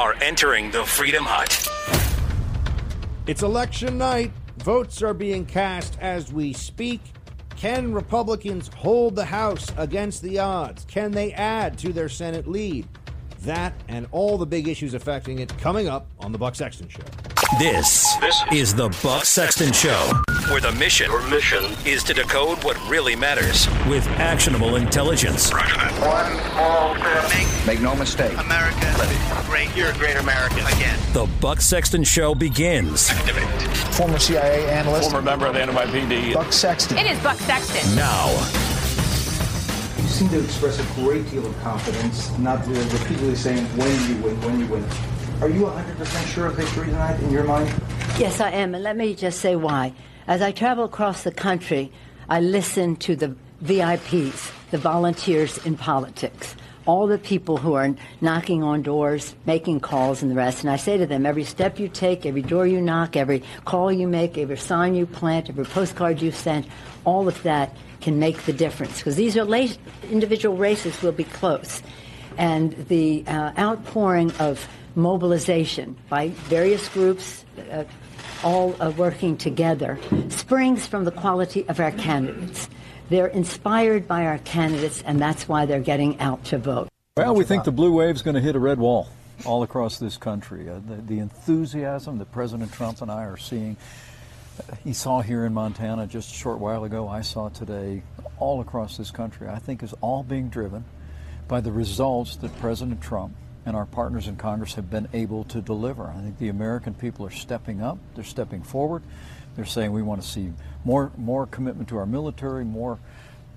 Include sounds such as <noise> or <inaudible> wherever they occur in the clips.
are entering the Freedom Hut. It's election night. Votes are being cast as we speak. Can Republicans hold the House against the odds? Can they add to their Senate lead? That and all the big issues affecting it coming up on the Buck Sexton Show. This, this is the Buck Sexton Show, where the mission, Your mission is to decode what really matters with actionable intelligence. One small step. Make, Make no mistake. America great. You're a great American again. The Buck Sexton Show begins Activate. Former CIA analyst. Former member of the NYPD. Buck Sexton. It is Buck Sexton. now. You seem to express a great deal of confidence, not repeatedly saying when you win, when you win. Are you 100% sure of victory tonight in your mind? Yes, I am, and let me just say why. As I travel across the country, I listen to the VIPs, the volunteers in politics, all the people who are knocking on doors, making calls, and the rest. And I say to them, every step you take, every door you knock, every call you make, every sign you plant, every postcard you send, all of that can make the difference. Because these are late, individual races will be close. And the uh, outpouring of mobilization by various groups, uh, all uh, working together, springs from the quality of our candidates. They're inspired by our candidates, and that's why they're getting out to vote. Well, we think the blue wave's going to hit a red wall all across this country. Uh, the, the enthusiasm that President Trump and I are seeing, uh, he saw here in Montana just a short while ago, I saw today, all across this country, I think is all being driven by the results that President Trump and our partners in Congress have been able to deliver. I think the American people are stepping up, they're stepping forward. They're saying we want to see more more commitment to our military, more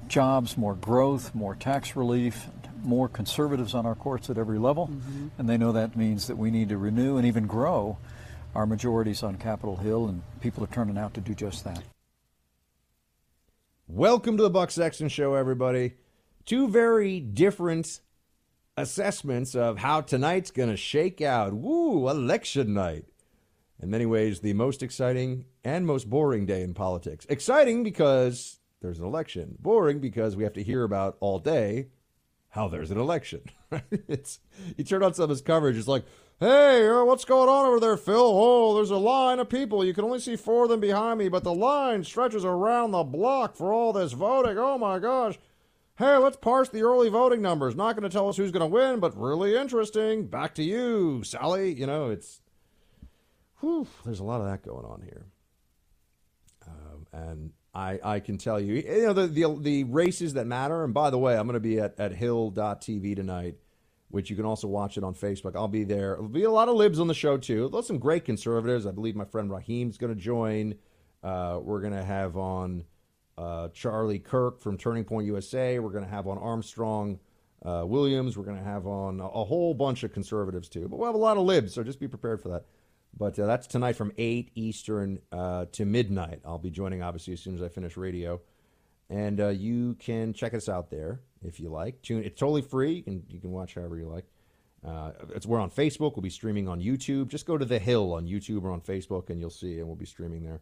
jobs, more growth, more tax relief, more conservatives on our courts at every level. Mm-hmm. And they know that means that we need to renew and even grow our majorities on Capitol Hill, and people are turning out to do just that. Welcome to the Buck Sexton Show, everybody. Two very different assessments of how tonight's going to shake out. Woo, election night. In many ways, the most exciting and most boring day in politics. Exciting because there's an election. Boring because we have to hear about all day how there's an election. <laughs> it's you turn on some of his coverage, it's like, hey, uh, what's going on over there, Phil? Oh, there's a line of people. You can only see four of them behind me, but the line stretches around the block for all this voting. Oh my gosh. Hey, let's parse the early voting numbers. Not going to tell us who's going to win, but really interesting. Back to you, Sally. You know, it's whew, there's a lot of that going on here. Um, and I, I can tell you, you know, the, the, the races that matter. And by the way, I'm going to be at, at hill.tv tonight, which you can also watch it on Facebook. I'll be there. There'll be a lot of libs on the show, too. There's some great conservatives. I believe my friend Raheem's going to join. Uh, we're going to have on uh, Charlie Kirk from Turning Point USA. We're going to have on Armstrong uh, Williams. We're going to have on a, whole bunch of conservatives, too. But we'll have a lot of libs, so just be prepared for that. But uh, that's tonight from 8 Eastern uh, to midnight. I'll be joining, obviously, as soon as I finish radio. And uh, you can check us out there if you like. Tune. It's totally free. You can, you can watch however you like. Uh, it's, we're on Facebook. We'll be streaming on YouTube. Just go to The Hill on YouTube or on Facebook, and you'll see, and we'll be streaming there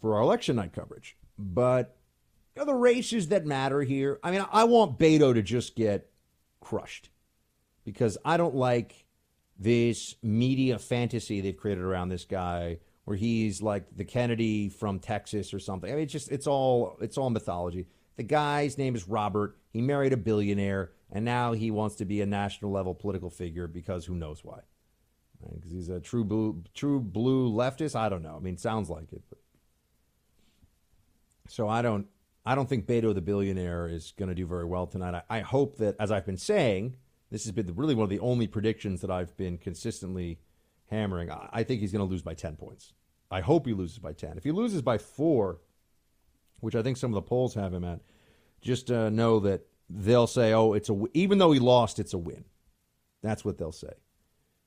for our election night coverage. But you know, the races that matter here, I mean, I want Beto to just get crushed because I don't like this media fantasy they've created around this guy where he's like the Kennedy from Texas or something. I mean, it's just it's all it's all mythology. The guy's name is Robert. He married a billionaire, and now he wants to be a national level political figure because who knows why? Because he's a true blue true blue leftist. I don't know. I mean, sounds like it. But. So I don't I don't think Beto the billionaire is going to do very well tonight. I, I hope that, as I've been saying, this has been really one of the only predictions that I've been consistently hammering. I, I think he's going to lose by 10 points. I hope he loses by 10. If he loses by four, which I think some of the polls have him at, just uh, know that they'll say, oh, it's a, even though he lost, it's a win. That's what they'll say.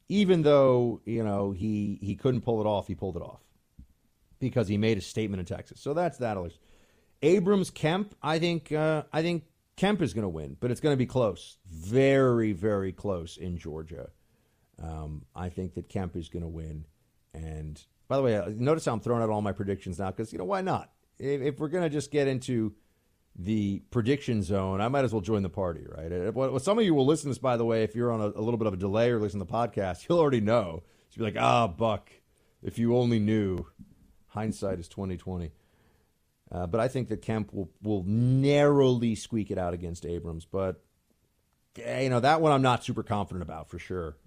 Even though, you know, he, he couldn't pull it off, he pulled it off because he made a statement in Texas. So that's that. Abrams Kemp, I think, uh, I think Kemp is going to win, but it's going to be close. Very, very close in Georgia. Um, I think that Kemp is going to win. And by the way, uh, notice how I'm throwing out all my predictions now because, you know, why not? If, if we're going to just get into the prediction zone, I might as well join the party, right? Uh, well, some of you will listen to this, by the way, if you're on a, a little bit of a delay or listen to the podcast, <laughs> you'll already know. You'll be like, ah, Buck, if you only knew. Hindsight is 2020. Uh, but I think that Kemp will, will narrowly squeak it out against Abrams. But, you know, that one I'm not super confident about for sure.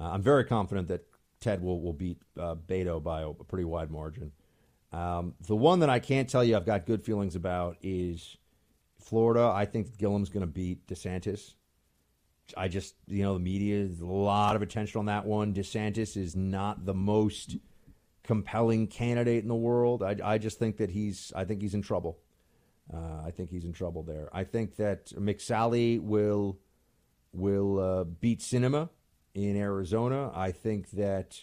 Uh, I'm very confident that Ted will, will beat uh, Beto by a, a pretty wide margin. Um, the one that I can't tell you I've got good feelings about is Florida. I think Gillum's going to beat DeSantis. I just, you know, the media, a lot of attention on that one. DeSantis is not the most compelling candidate in the world. I, I just think that he's, I think he's in trouble. Uh, I think he's in trouble there. I think that McSally will will uh, beat Sinema in Arizona. I think that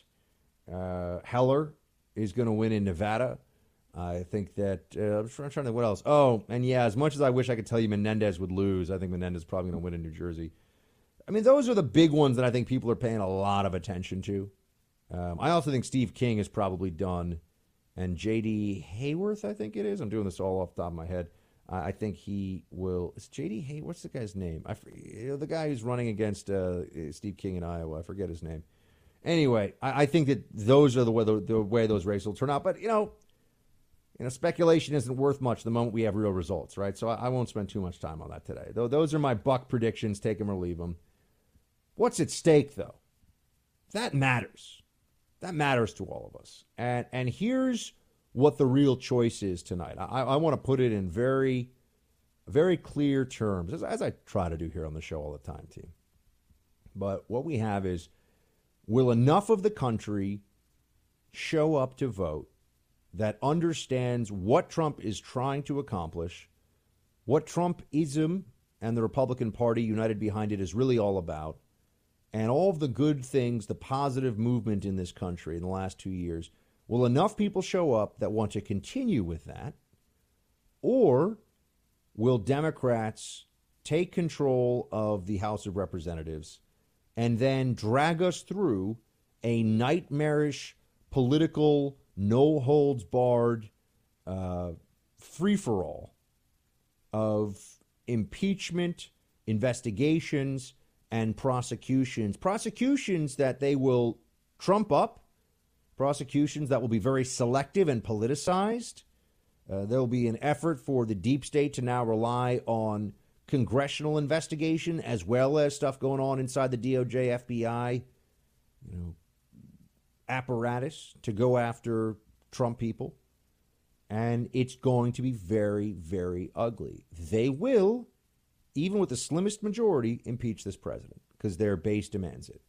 uh, Heller is going to win in Nevada. I think that uh, I'm trying to think what else. Oh, and yeah, as much as I wish I could tell you Menendez would lose, I think Menendez is probably going to win in New Jersey. I mean, those are the big ones that I think people are paying a lot of attention to. Um, I also think Steve King is probably done, and J.D. Hayworth, I think it is. I'm doing this all off the top of my head. I think he will. Is J.D. Hay? What's the guy's name? I you know, the guy who's running against uh, Steve King in Iowa. I forget his name. Anyway, I, I think that those are the way the, the, way those races will turn out. But you know, you know, speculation isn't worth much the moment we have real results, right? So I, I won't spend too much time on that today. Though those are my buck predictions. Take them or leave them. What's at stake, though? That matters. That matters to all of us. And and here's what the real choice is tonight. I, I want to put it in very, very clear terms, as, as I try to do here on the show all the time, team. But what we have is will enough of the country show up to vote that understands what Trump is trying to accomplish, what Trumpism and the Republican Party united behind it is really all about, and all of the good things, the positive movement in this country in the last two years Will enough people show up that want to continue with that? Or will Democrats take control of the House of Representatives and then drag us through a nightmarish political, no holds barred uh, free for all of impeachment, investigations, and prosecutions? Prosecutions that they will trump up prosecutions that will be very selective and politicized. Uh, there will be an effort for the deep state to now rely on congressional investigation as well as stuff going on inside the DOJ, FBI, you know, apparatus to go after Trump people. And it's going to be very, very ugly. They will, even with the slimmest majority, impeach this president because their base demands it.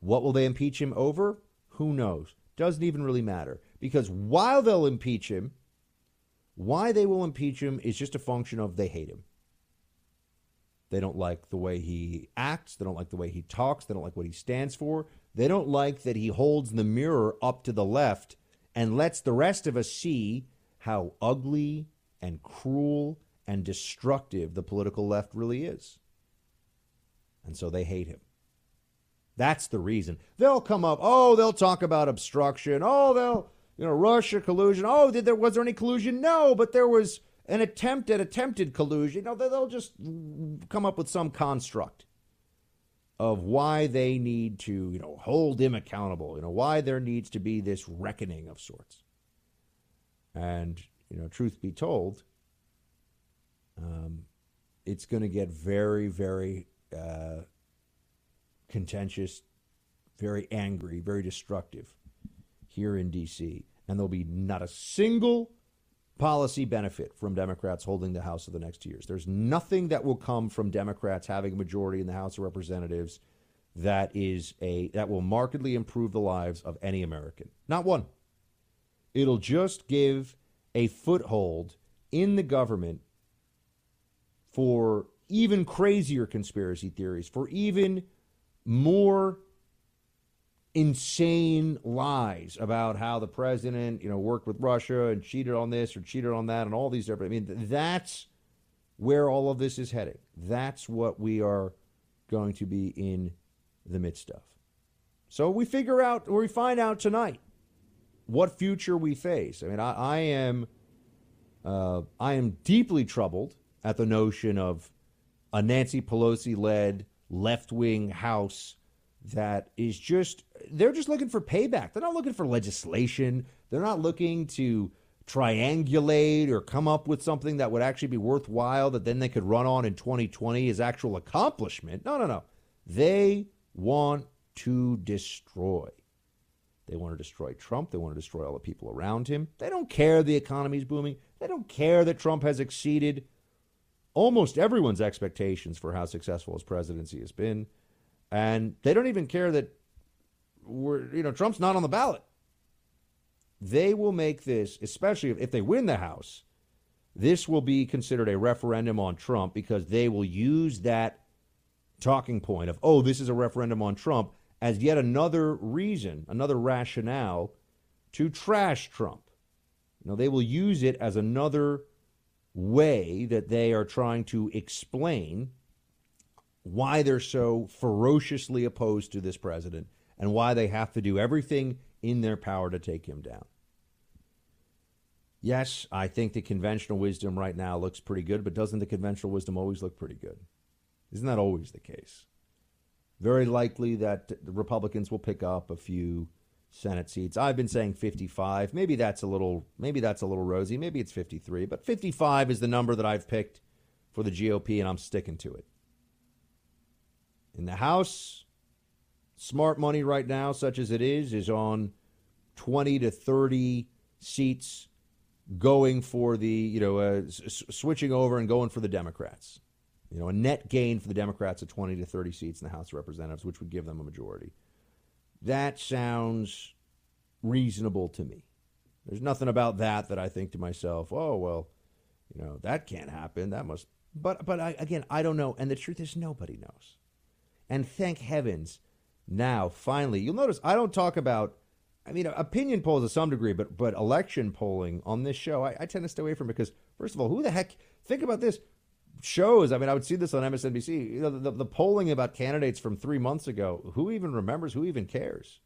What will they impeach him over? Who knows? doesn't even really matter because while they'll impeach him, why they will impeach him is just a function of they hate him. They don't like the way he acts. They don't like the way he talks. They don't like what he stands for. They don't like that he holds the mirror up to the left and lets the rest of us see how ugly and cruel and destructive the political left really is. And so they hate him. That's the reason. They'll come up, oh, they'll talk about obstruction. Oh, they'll, you know, Russia collusion. Oh, did there was there any collusion? No, but there was an attempt at attempted collusion. You know, they'll just come up with some construct of why they need to, you know, hold him accountable. You know, why there needs to be this reckoning of sorts. And you know, truth be told, um, it's going to get very, very uh, contentious, very angry, very destructive here in D.C. And there'll be not a single policy benefit from Democrats holding the House of the next two years. There's nothing that will come from Democrats having a majority in the House of Representatives that is a that will markedly improve the lives of any American. Not one. It'll just give a foothold in the government for even crazier conspiracy theories, for even more insane lies about how the president, you know, worked with Russia and cheated on this or cheated on that and all these different. I mean, that's where all of this is heading. That's what we are going to be in the midst of. So we figure out, or we find out tonight, what future we face. I mean, I, I am, uh, I am deeply troubled at the notion of a Nancy Pelosi led left wing House that is just, they're just looking for payback. They're not looking for legislation. They're not looking to triangulate or come up with something that would actually be worthwhile that then they could run on in 2020 as actual accomplishment. No, no, no. They want to destroy. They want to destroy Trump. They want to destroy all the people around him. They don't care the economy's booming. They don't care that Trump has exceeded almost everyone's expectations for how successful his presidency has been. And they don't even care that we're, you know, Trump's not on the ballot. They will make this, especially if, they win the House, this will be considered a referendum on Trump because they will use that talking point of, oh, this is a referendum on Trump as yet another reason, another rationale to trash Trump. You know, they will use it as another way that they are trying to explain why they're so ferociously opposed to this president and why they have to do everything in their power to take him down. Yes, I think the conventional wisdom right now looks pretty good, but doesn't the conventional wisdom always look pretty good? Isn't that always the case? Very likely that the Republicans will pick up a few Senate seats. I've been saying 55. Maybe that's a little maybe that's a little rosy. Maybe it's 53, but 55 is the number that I've picked for the GOP and I'm sticking to it. In the House, smart money right now such as it is is on 20 to 30 seats going for the, you know, uh, s- switching over and going for the Democrats. You know, a net gain for the Democrats of 20 to 30 seats in the House of Representatives, which would give them a majority. That sounds reasonable to me. There's nothing about that that I think to myself, oh, well, you know, that can't happen. That must. But, but I, again, I don't know. And the truth is, nobody knows. And thank heavens, now, finally, you'll notice I don't talk about, I mean, opinion polls to some degree, but, but election polling on this show, I, I tend to stay away from because, first of all, who the heck, think about this shows. I mean, I would see this on MSNBC. You know, the, the polling about candidates from three months ago. Who even remembers? Who even cares?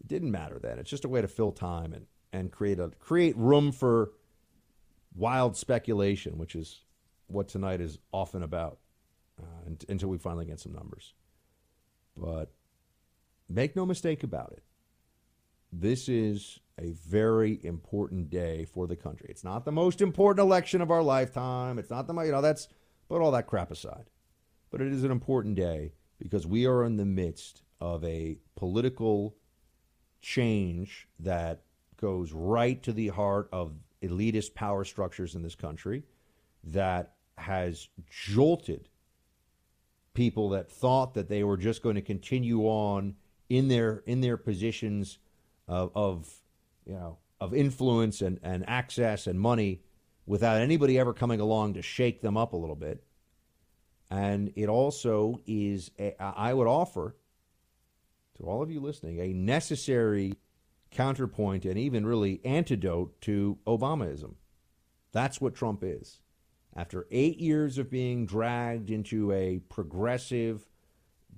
It didn't matter then. It's just a way to fill time and and create a create room for wild speculation, which is what tonight is often about. Uh, until we finally get some numbers, but make no mistake about it. This is a very important day for the country. It's not the most important election of our lifetime. It's not the you know that's put all that crap aside. But it is an important day because we are in the midst of a political change that goes right to the heart of elitist power structures in this country that has jolted people that thought that they were just going to continue on in their in their positions of, of you know, of influence and, and access and money without anybody ever coming along to shake them up a little bit. And it also is, a, I would offer to all of you listening, a necessary counterpoint and even really antidote to Obamaism. That's what Trump is. After eight years of being dragged into a progressive,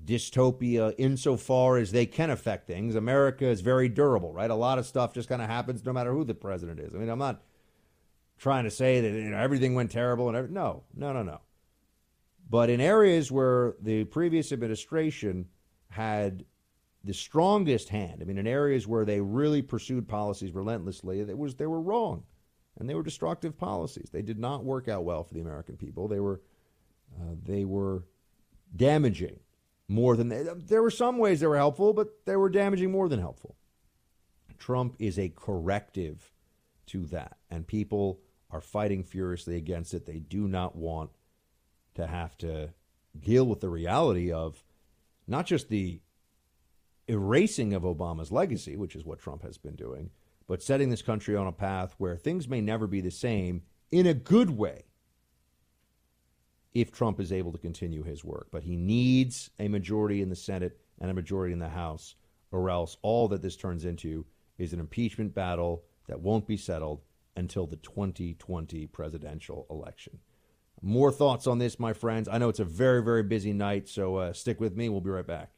dystopia insofar as they can affect things. America is very durable, right? A lot of stuff just kind of happens no matter who the president is. I mean, I'm not trying to say that you know, everything went terrible and every, no, no, no, no. But in areas where the previous administration had the strongest hand, I mean, in areas where they really pursued policies relentlessly, it was they were wrong, and they were destructive policies. They did not work out well for the American people. They were uh, they were damaging more than they, there were some ways that were helpful, but they were damaging more than helpful. Trump is a corrective to that, and people are fighting furiously against it. They do not want to have to deal with the reality of not just the erasing of Obama's legacy, which is what Trump has been doing, but setting this country on a path where things may never be the same in a good way if Trump is able to continue his work. But he needs a majority in the Senate and a majority in the House, or else all that this turns into is an impeachment battle that won't be settled until the 2020 presidential election. More thoughts on this, my friends. I know it's a very, very busy night, so uh, stick with me. We'll be right back.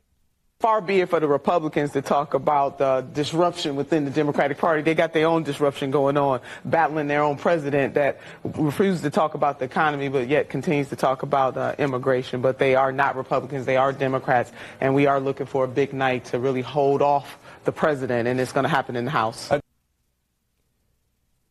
Far be it for the Republicans to talk about disruption within the Democratic Party. They got their own disruption going on, battling their own president that refuses to talk about the economy, but yet continues to talk about uh, immigration. But they are not Republicans, they are Democrats, and we are looking for a big night to really hold off the president, and it's going to happen in the House.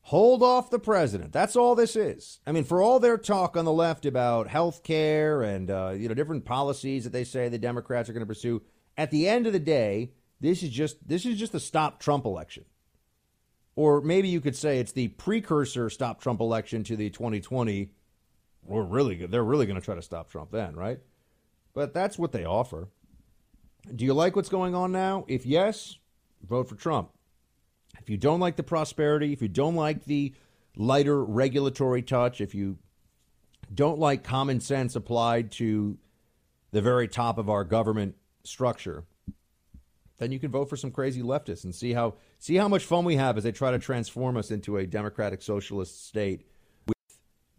Hold off the president. That's all this is. I mean, for all their talk on the left about health care and uh, you know different policies that they say the Democrats are going to pursue, at the end of the day, this is just this is just a stop Trump election. Or maybe you could say it's the precursor stop Trump election to the 2020. We're really. They're really going to try to stop Trump then, right? But that's what they offer. Do you like what's going on now? If yes, vote for Trump. If you don't like the prosperity, if you don't like the lighter regulatory touch, if you don't like common sense applied to the very top of our government structure, then you can vote for some crazy leftists and see how see how much fun we have as they try to transform us into a democratic socialist state with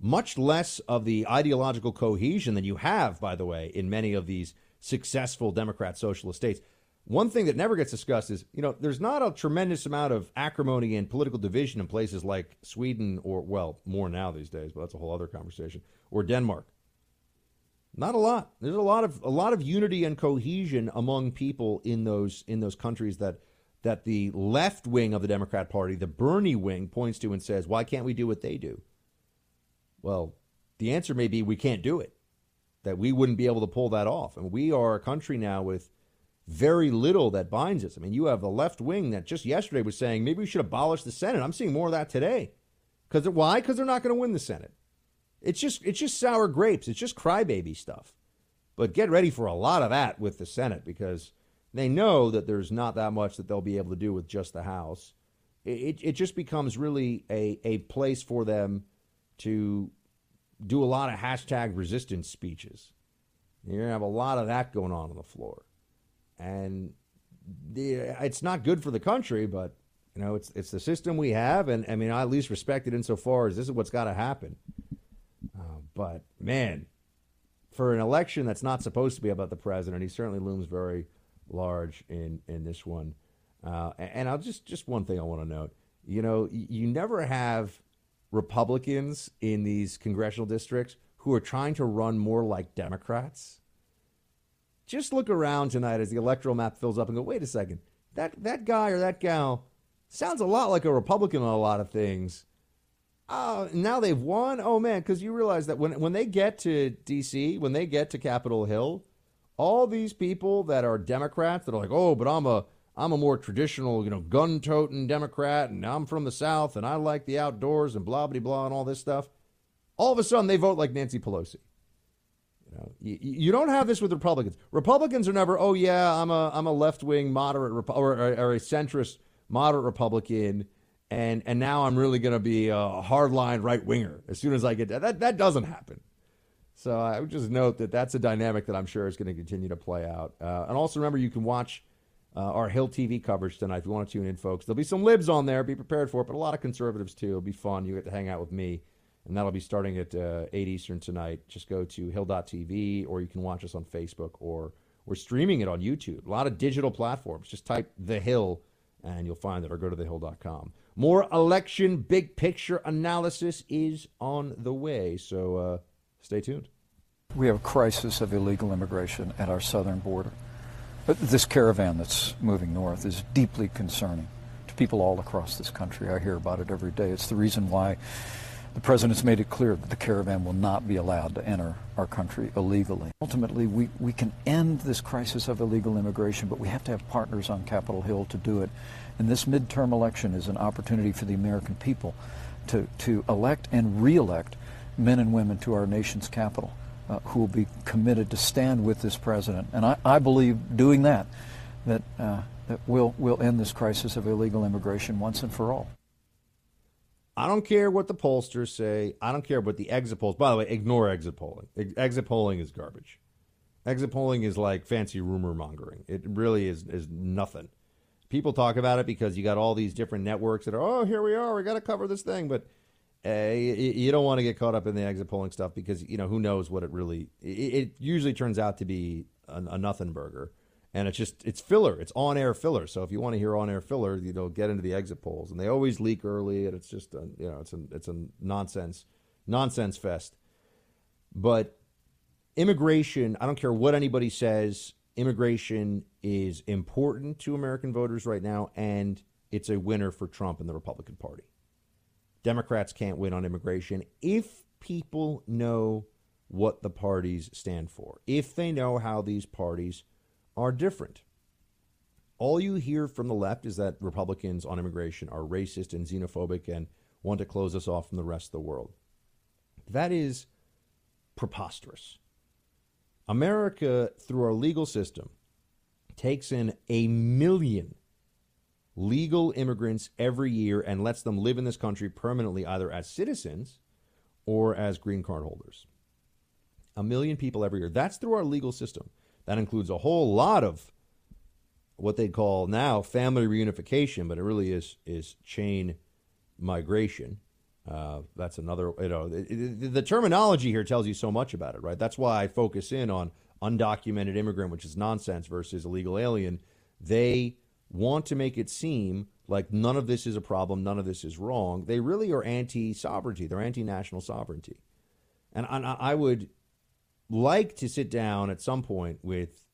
much less of the ideological cohesion than you have, by the way, in many of these successful democrat socialist states. One thing that never gets discussed is, you know, there's not a tremendous amount of acrimony and political division in places like Sweden or, well, more now these days, but that's a whole other conversation, or Denmark. Not a lot. There's a lot of a lot of unity and cohesion among people in those in those countries that that the left wing of the Democrat Party, the Bernie wing, points to and says, "Why can't we do what they do?" Well, the answer may be we can't do it. That we wouldn't be able to pull that off, and we are a country now with very little that binds us. I mean, you have the left wing that just yesterday was saying maybe we should abolish the Senate. I'm seeing more of that today. Because why? Because they're not going to win the Senate. It's just it's just sour grapes. It's just crybaby stuff. But get ready for a lot of that with the Senate because they know that there's not that much that they'll be able to do with just the House. It, it just becomes really a, a place for them to do a lot of hashtag resistance speeches. You're going to have a lot of that going on on the floor and the, it's not good for the country, but you know, it's it's the system we have, and I mean, I at least respect it insofar as this is what's got to happen. Uh, but man, for an election that's not supposed to be about the president, he certainly looms very large in in this one. Uh, and I'll just just one thing I want to note. You know, you never have Republicans in these congressional districts who are trying to run more like Democrats just look around tonight as the electoral map fills up and go, wait a second, that, that guy or that gal sounds a lot like a Republican on a lot of things. Oh, now they've won. Oh man, because you realize that when when they get to D.C., when they get to Capitol Hill, all these people that are Democrats that are like, oh, but I'm a I'm a more traditional, you know, gun-toting Democrat, and I'm from the South, and I like the outdoors, and blah blah blah, and all this stuff. All of a sudden, they vote like Nancy Pelosi. You know, you, you, don't have this with Republicans. Republicans are never, oh yeah, I'm a I'm a left wing moderate Repo- or, or, or, a centrist moderate Republican, and and now I'm really going to be a hardline right winger as soon as I get that. That that doesn't happen. So I would just note that that's a dynamic that I'm sure is going to continue to play out. Uh, and also remember, you can watch uh, our Hill TV coverage tonight if you want to tune in, folks. There'll be some libs on there. Be prepared for it, but a lot of conservatives too. It'll be fun. You get to hang out with me and that'll be starting at uh, 8 Eastern tonight. Just go to hill.tv, or you can watch us on Facebook, or we're streaming it on YouTube. A lot of digital platforms. Just type The Hill, and you'll find it, or go to thehill.com. More election big picture analysis is on the way, so uh, stay tuned. We have a crisis of illegal immigration at our southern border. This caravan that's moving north is deeply concerning to people all across this country. I hear about it every day. It's the reason why the president's made it clear that the caravan will not be allowed to enter our country illegally. Ultimately, we, we can end this crisis of illegal immigration, but we have to have partners on Capitol Hill to do it. And this midterm election is an opportunity for the American people to, to elect and re-elect men and women to our nation's capital uh, who will be committed to stand with this president. And I, I believe doing that, that, uh, that we'll, we'll end this crisis of illegal immigration once and for all. I don't care what the pollsters say. I don't care what the exit polls. By the way, ignore exit polling. Exit polling is garbage. Exit polling is like fancy rumor mongering. It really is is nothing. People talk about it because you got all these different networks that are, oh, here we are, we got to cover this thing, but uh, you, you, don't want to get caught up in the exit polling stuff because you know who knows what it really. It, it usually turns out to be a, a nothing burger, and it's just it's filler. It's on air filler. So if you want to hear on air filler, you know, get into the exit polls, and they always leak early, and it's just a, you know, it's a it's a nonsense nonsense fest. But immigration, I don't care what anybody says, immigration is important to American voters right now, and it's a winner for Trump and the Republican Party. Democrats can't win on immigration if people know what the parties stand for, if they know how these parties are different. All you hear from the left is that Republicans on immigration are racist and xenophobic and want to close us off from the rest of the world. That is preposterous. America, through our legal system, takes in a million legal immigrants every year and lets them live in this country permanently, either as citizens or as green card holders. A million people every year. That's through our legal system. That includes a whole lot of what they call now family reunification, but it really is is chain migration. Uh, that's another, you know, the, the terminology here tells you so much about it, right? That's why I focus in on undocumented immigrant, which is nonsense, versus illegal alien. They want to make it seem like none of this is a problem, none of this is wrong. They really are anti sovereignty, they're anti national sovereignty. And I would like to sit down at some point with,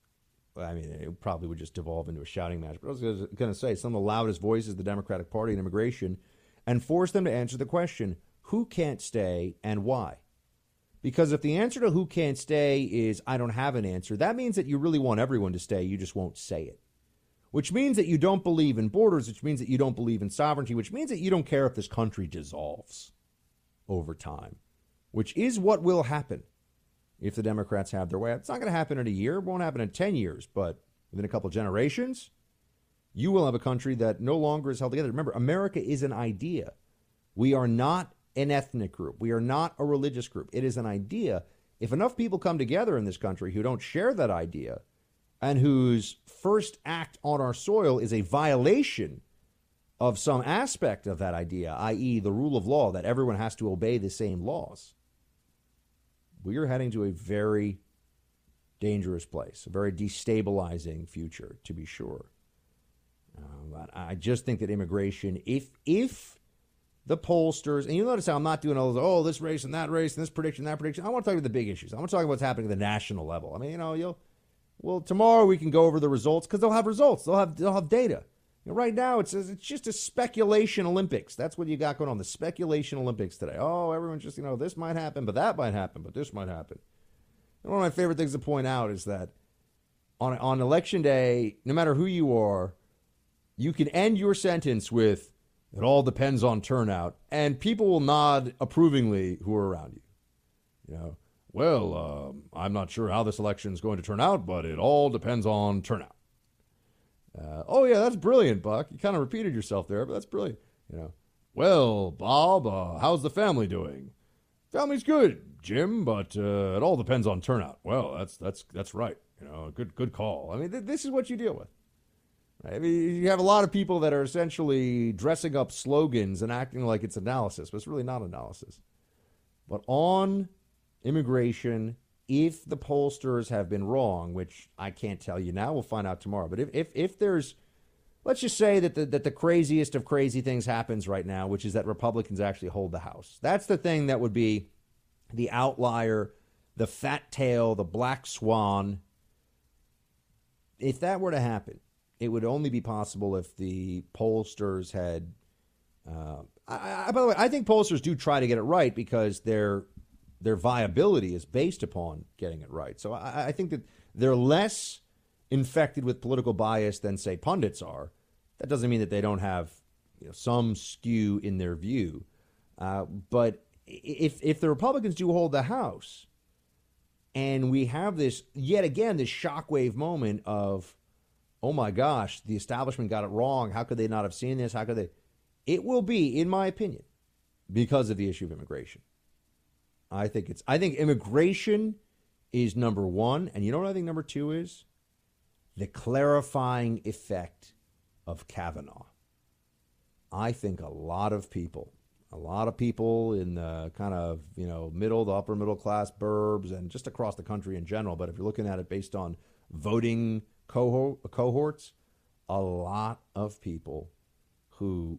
I mean, it probably would just devolve into a shouting match, but I was going to say some of the loudest voices of the Democratic Party in immigration and force them to answer the question who can't stay and why? Because if the answer to who can't stay is I don't have an answer, that means that you really want everyone to stay, you just won't say it. Which means that you don't believe in borders, which means that you don't believe in sovereignty, which means that you don't care if this country dissolves over time, which is what will happen if the Democrats have their way. It's not going to happen in a year, it won't happen in 10 years, but within a couple generations, you will have a country that no longer is held together. Remember, America is an idea. We are not an ethnic group. We are not a religious group. It is an idea. If enough people come together in this country who don't share that idea and whose first act on our soil is a violation of some aspect of that idea, i.e., the rule of law, that everyone has to obey the same laws, we are heading to a very dangerous place, a very destabilizing future, to be sure. Uh, but I just think that immigration, if if the pollsters, and you notice how I'm not doing all those, oh, this race and that race and this prediction, that prediction. I want to talk about the big issues. I want to talk about what's happening at the national level. I mean, you know, you'll, well, tomorrow we can go over the results because they'll have results. They'll have they'll have data. You know, right now, it's it's just a speculation Olympics. That's what you got going on. The speculation Olympics today. Oh, everyone's just you know this might happen, but that might happen, but this might happen. And one of my favorite things to point out is that on on election day, no matter who you are, you can end your sentence with, it all depends on turnout, and people will nod approvingly who are around you. You know, well, um, I'm not sure how this election is going to turn out, but it all depends on turnout. Uh, oh, yeah, that's brilliant, Buck. You kind of repeated yourself there, but that's brilliant. You know, well, Bob, uh, how's the family doing? Family's good, Jim, but uh, it all depends on turnout. Well, that's that's that's right. You know, good good call. I mean, th- this is what you deal with. I mean, you have a lot of people that are essentially dressing up slogans and acting like it's analysis, but it's really not analysis. But on immigration, if the pollsters have been wrong, which I can't tell you now, we'll find out tomorrow. But if if, if there's let's just say that the, that the craziest of crazy things happens right now, which is that Republicans actually hold the House. That's the thing that would be the outlier, the fat tail, the black swan. If that were to happen, it would only be possible if the pollsters had. Uh, I, I, by the way, I think pollsters do try to get it right because their their viability is based upon getting it right. So I, I think that they're less infected with political bias than say pundits are. That doesn't mean that they don't have you know, some skew in their view. Uh, but if if the Republicans do hold the House, and we have this yet again this shockwave moment of oh my gosh, the establishment got it wrong. How could they not have seen this? How could they? It will be, in my opinion, because of the issue of immigration. I think it's. I think immigration is number one, and you know what I think number two is the clarifying effect of Kavanaugh. I think a lot of people, a lot of people in the kind of you know middle to upper middle class burbs, and just across the country in general. But if you're looking at it based on voting cohorts, a lot of people who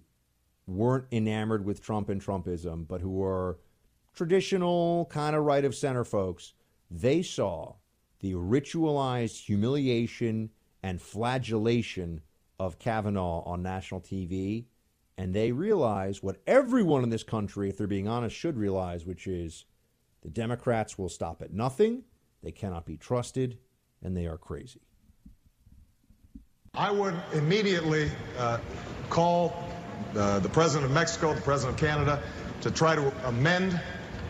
weren't enamored with Trump and Trumpism, but who were traditional kind of right of center folks, they saw the ritualized humiliation and flagellation of Kavanaugh on national TV. And they realized what everyone in this country, if they're being honest, should realize, which is the Democrats will stop at nothing, they cannot be trusted, and they are crazy. I would immediately uh, call uh, the President of Mexico, the President of Canada, to try to amend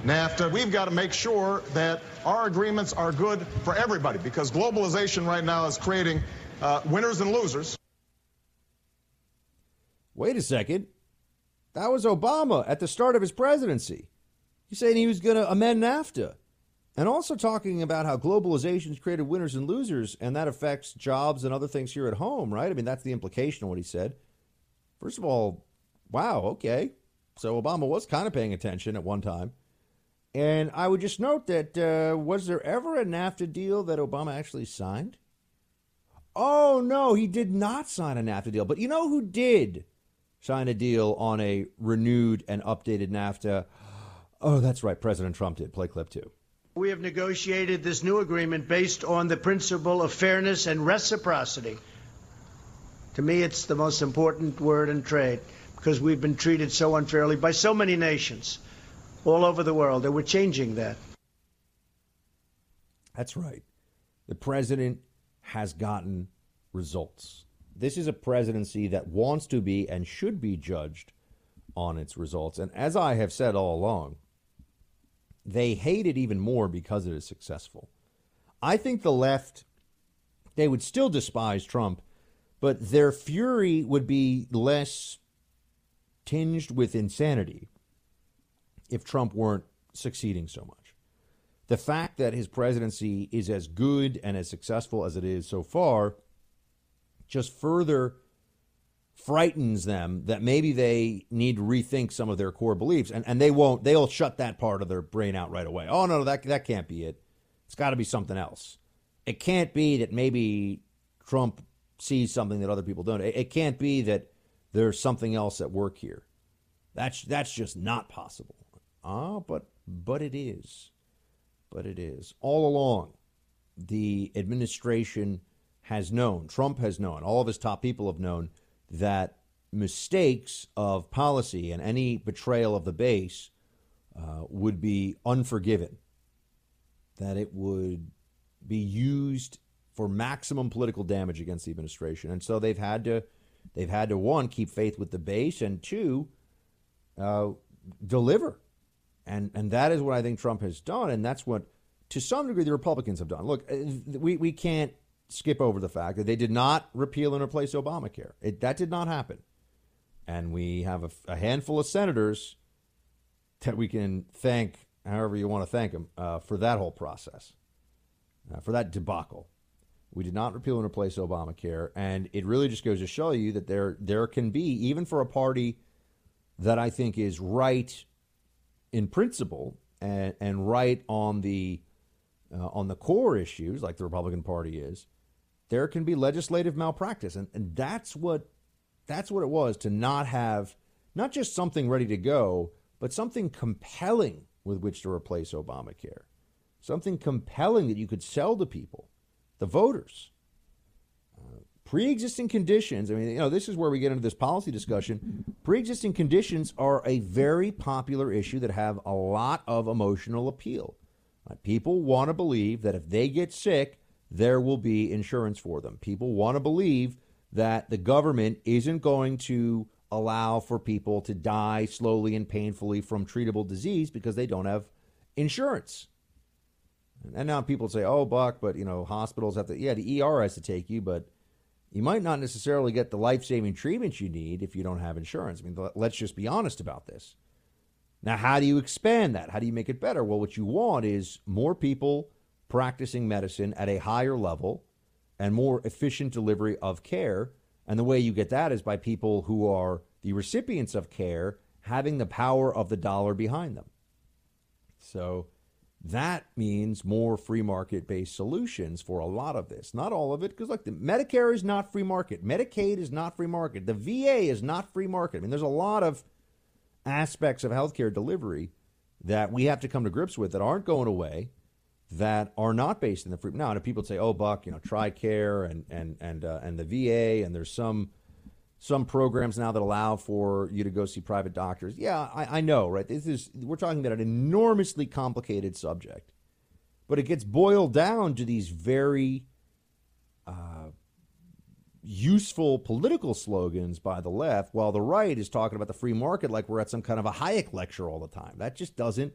NAFTA. We've got to make sure that our agreements are good for everybody because globalization right now is creating uh, winners and losers. Wait a second. That was Obama at the start of his presidency. He's saying he was going to amend NAFTA. And also talking about how globalization's created winners and losers, and that affects jobs and other things here at home, right? I mean, that's the implication of what he said. First of all, wow, okay. So Obama was kind of paying attention at one time. And I would just note that uh, was there ever a NAFTA deal that Obama actually signed? Oh, no, he did not sign a NAFTA deal. But you know who did sign a deal on a renewed and updated NAFTA? Oh, that's right. President Trump did. Play clip two. We have negotiated this new agreement based on the principle of fairness and reciprocity. To me, it's the most important word in trade because we've been treated so unfairly by so many nations all over the world, and we're changing that. That's right. The president has gotten results. This is a presidency that wants to be and should be judged on its results. And as I have said all along, they hate it even more because it is successful. I think the left, they would still despise Trump, but their fury would be less tinged with insanity if Trump weren't succeeding so much. The fact that his presidency is as good and as successful as it is so far just further frightens them that maybe they need to rethink some of their core beliefs and, and they won't they'll shut that part of their brain out right away. Oh no that, that can't be it. It's got to be something else. It can't be that maybe trump sees something that other people don't. It, it can't be that there's something else at work here. That's that's just not possible. Ah but but it is. But it is. All along the administration has known trump has known all of his top people have known that mistakes of policy and any betrayal of the base uh, would be unforgiven, that it would be used for maximum political damage against the administration, and so they've had to they've had to one keep faith with the base, and two uh, deliver, and and that is what I think Trump has done, and that's what to some degree the Republicans have done. Look, uh, we we can't skip over the fact that they did not repeal and replace Obamacare. It, that did not happen. And we have a, a, handful of senators that we can thank, however you want to thank them, uh, for that whole process, uh, for that debacle. We did not repeal and replace Obamacare, and it really just goes to show you that there there can be even for a party that I think is right in principle and, and right on the uh, on the core issues, like the Republican Party is, there can be legislative malpractice. And, and that's what that's what it was to not have not just something ready to go, but something compelling with which to replace Obamacare. Something compelling that you could sell to people, the voters. Uh, Pre existing conditions, I mean, you know, this is where we get into this policy discussion. Pre existing conditions are a very popular issue that have a lot of emotional appeal. People want to believe that if they get sick, there will be insurance for them. People want to believe that the government isn't going to allow for people to die slowly and painfully from treatable disease because they don't have insurance. And now people say, "Oh, Buck, but you know, hospitals have to. Yeah, the ER has to take you, but you might not necessarily get the life-saving treatments you need if you don't have insurance." I mean, let's just be honest about this. Now, how do you expand that? How do you make it better? Well, what you want is more people practicing medicine at a higher level and more efficient delivery of care. And the way you get that is by people who are the recipients of care having the power of the dollar behind them. So that means more free market based solutions for a lot of this. Not all of it, because look, Medicare is not free market. Medicaid is not free market. The VA is not free market. I mean, there's a lot of aspects of healthcare delivery that we have to come to grips with that aren't going away, that are not based in the free. Now, and people say, "Oh, Buck, you know, TRICARE and and and uh, and the VA, and there's some some programs now that allow for you to go see private doctors." Yeah, I, I know, right? This is we're talking about an enormously complicated subject, but it gets boiled down to these very uh, useful political slogans by the left, while the right is talking about the free market like we're at some kind of a Hayek lecture all the time. That just doesn't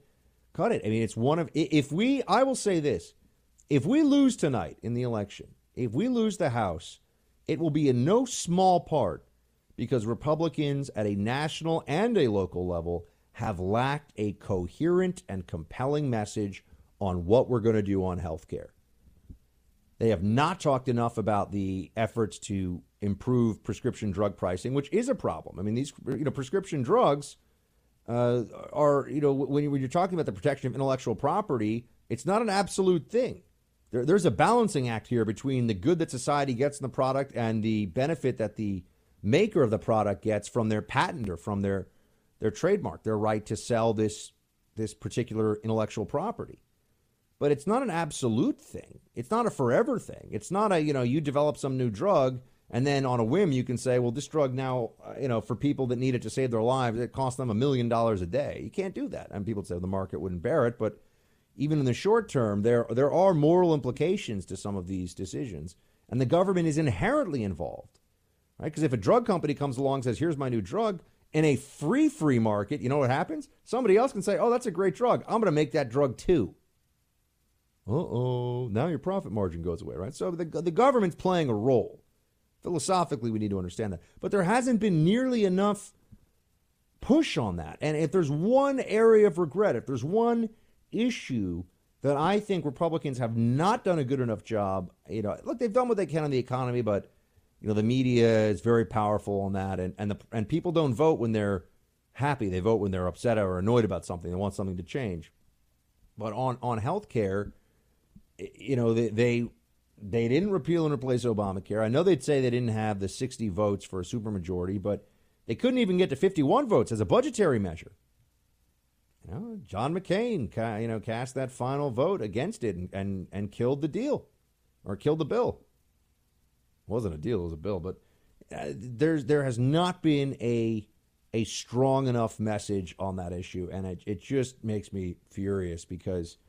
cut it. I mean, it's one of if we. I will say this: if we lose tonight in the election, if we lose the House, it will be in no small part because Republicans at a national and a local level have lacked a coherent and compelling message on what we're going to do on health care. They have not talked enough about the efforts to improve prescription drug pricing, which is a problem. I mean, these you know prescription drugs uh, are you know when, you're talking about the protection of intellectual property, it's not an absolute thing. There, there's a balancing act here between the good that society gets in the product and the benefit that the maker of the product gets from their patent or from their their trademark, their right to sell this this particular intellectual property but it's not an absolute thing. It's not a forever thing. It's not a, you know, you develop some new drug and then on a whim you can say, well, this drug now, uh, you know, for people that need it to save their lives, it costs them a million dollars a day. You can't do that. And people say well, the market wouldn't bear it, but even in the short term, there there are moral implications to some of these decisions, and the government is inherently involved, right? Because if a drug company comes along and says, "Here's my new drug," in a free free market, you know what happens? Somebody else can say, "Oh, that's a great drug. I'm going to make that drug too." Uh oh, now your profit margin goes away, right? So the, the government's playing a role. Philosophically, we need to understand that. But there hasn't been nearly enough push on that. And if there's one area of regret, if there's one issue that I think Republicans have not done a good enough job, you know, look, they've done what they can on the economy, but you know, the media is very powerful on that, and and the and people don't vote when they're happy; they vote when they're upset or annoyed about something. They want something to change. But on on health care, you know, they, they they didn't repeal and replace Obamacare. I know they'd say they didn't have the 60 votes for a supermajority, but they couldn't even get to 51 votes as a budgetary measure. You know, John McCain, you know, cast that final vote against it and, and, and killed the deal or killed the bill. It wasn't a deal, it was a bill, but uh, there's there has not been a a strong enough message on that issue, and it, it just makes me furious because –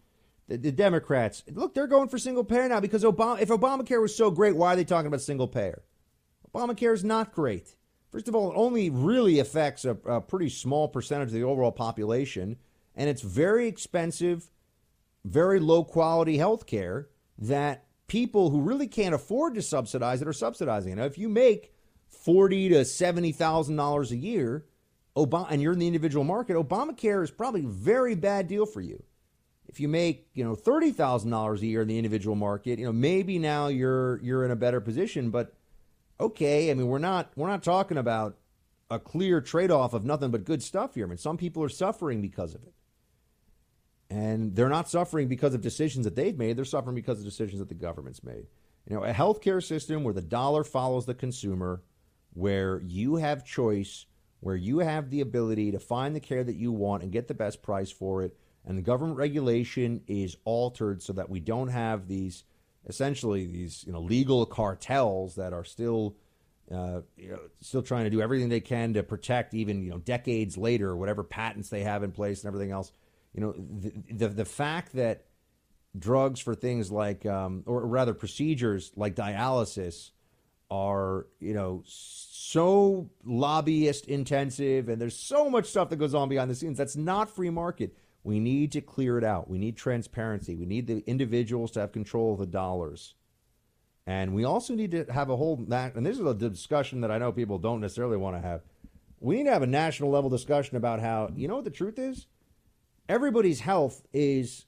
the, the Democrats, look, they're going for single payer now because Obama, if Obamacare was so great, why are they talking about single payer? Obamacare is not great. First of all, it only really affects a, a pretty small percentage of the overall population, and it's very expensive, very low quality health care that people who really can't afford to subsidize it are subsidizing. Now, if you make forty to seventy thousand dollars a year, Obama, and you're in the individual market, Obamacare is probably a very bad deal for you if you make you know thirty thousand dollars a year in the individual market, you know maybe now you're you're in a better position. But okay, I mean we're not we're not talking about a clear trade off of nothing but good stuff here. I mean some people are suffering because of it, and they're not suffering because of decisions that they've made. They're suffering because of decisions that the government's made. You know, a healthcare system where the dollar follows the consumer, where you have choice, where you have the ability to find the care that you want and get the best price for it and the government regulation is altered so that we don't have these essentially these you know legal cartels that are still uh, you know, still trying to do everything they can to protect even you know decades later whatever patents they have in place and everything else. You know the the, the fact that drugs for things like um, or rather procedures like dialysis are you know so lobbyist intensive and there's so much stuff that goes on behind the scenes that's not free market we need to clear it out. We need transparency. We need the individuals to have control of the dollars. And we also need to have a whole, that and this is a discussion that I know people don't necessarily want to have. We need to have a national level discussion about how, you know what the truth is? Everybody's health is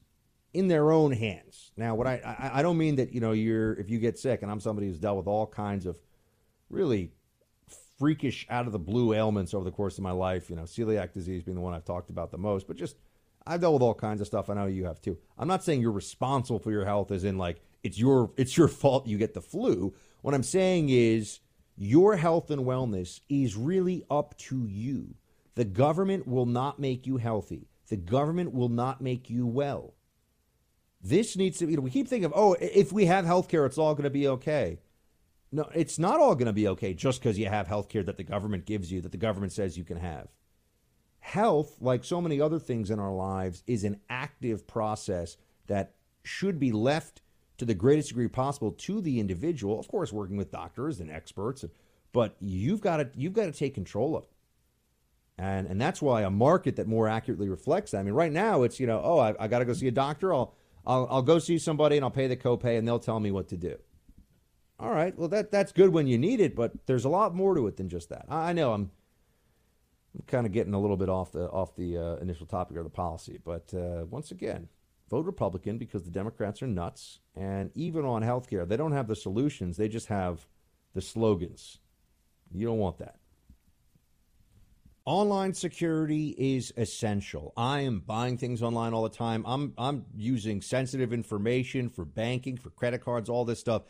in their own hands. Now, what I, I, I don't mean that, you know, you're, if you get sick, and I'm somebody who's dealt with all kinds of really freakish out of the blue ailments over the course of my life, you know, celiac disease being the one I've talked about the most, but just I've dealt with all kinds of stuff. I know you have too. I'm not saying you're responsible for your health, as in like it's your it's your fault you get the flu. What I'm saying is your health and wellness is really up to you. The government will not make you healthy. The government will not make you well. This needs to, you know, we keep thinking of, oh, if we have health care, it's all going to be okay. No, it's not all going to be okay just because you have health care that the government gives you, that the government says you can have. Health, like so many other things in our lives, is an active process that should be left to the greatest degree possible to the individual. Of course, working with doctors and experts, but you've got to you've got to take control of it. And and that's why a market that more accurately reflects that. I mean, right now it's you know, oh, I, I got to go see a doctor. I'll, I'll I'll go see somebody and I'll pay the copay and they'll tell me what to do. All right, well that that's good when you need it, but there's a lot more to it than just that. I, I know I'm I'm kind of getting a little bit off the off the uh, initial topic of the policy, but uh, once again, vote Republican because the Democrats are nuts, and even on health care, they don't have the solutions; they just have the slogans. You don't want that. Online security is essential. I am buying things online all the time. I'm I'm using sensitive information for banking, for credit cards, all this stuff.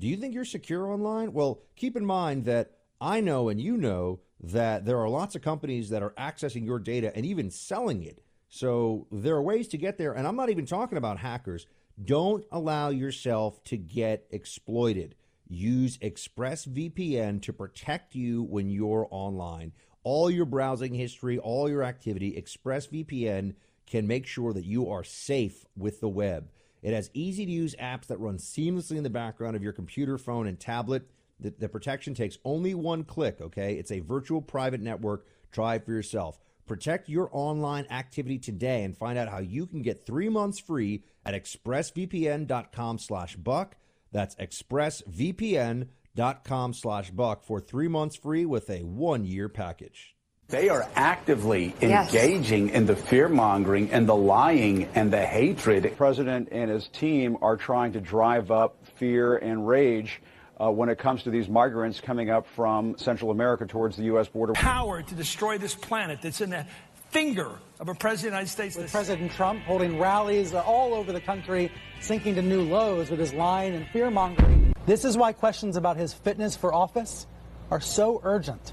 Do you think you're secure online? Well, keep in mind that I know and you know that there are lots of companies that are accessing your data and even selling it. So there are ways to get there and I'm not even talking about hackers. Don't allow yourself to get exploited. Use ExpressVPN to protect you when you're online all your browsing history, all your activity, ExpressVPN can make sure that you are safe with the web. It has easy to use apps that run seamlessly in the background of your computer, phone, and tablet. The, the, protection takes only one click, okay? It's a virtual private network. Try it for yourself. Protect your online activity today and find out how you can get three months free at expressvpn.com slash buck. That's expressvpn.com dot com slash buck for three months free with a one year package. They are actively engaging yes. in the fear mongering and the lying and the hatred. The president and his team are trying to drive up fear and rage uh, when it comes to these migrants coming up from Central America towards the U.S. border. Power to destroy this planet that's in the finger of a president of the United States. With President Trump holding rallies uh, all over the country, sinking to new lows with his lying and fear mongering. This is why questions about his fitness for office are so urgent.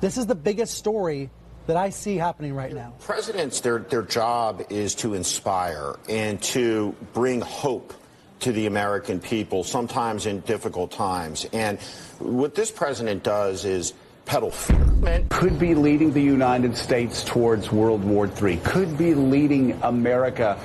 This is the biggest story that I see happening right now. Presidents, their, their job is to inspire and to bring hope to the American people, sometimes in difficult times. And what this president does is peddle fear. Could be leading the United States towards World War III, could be leading America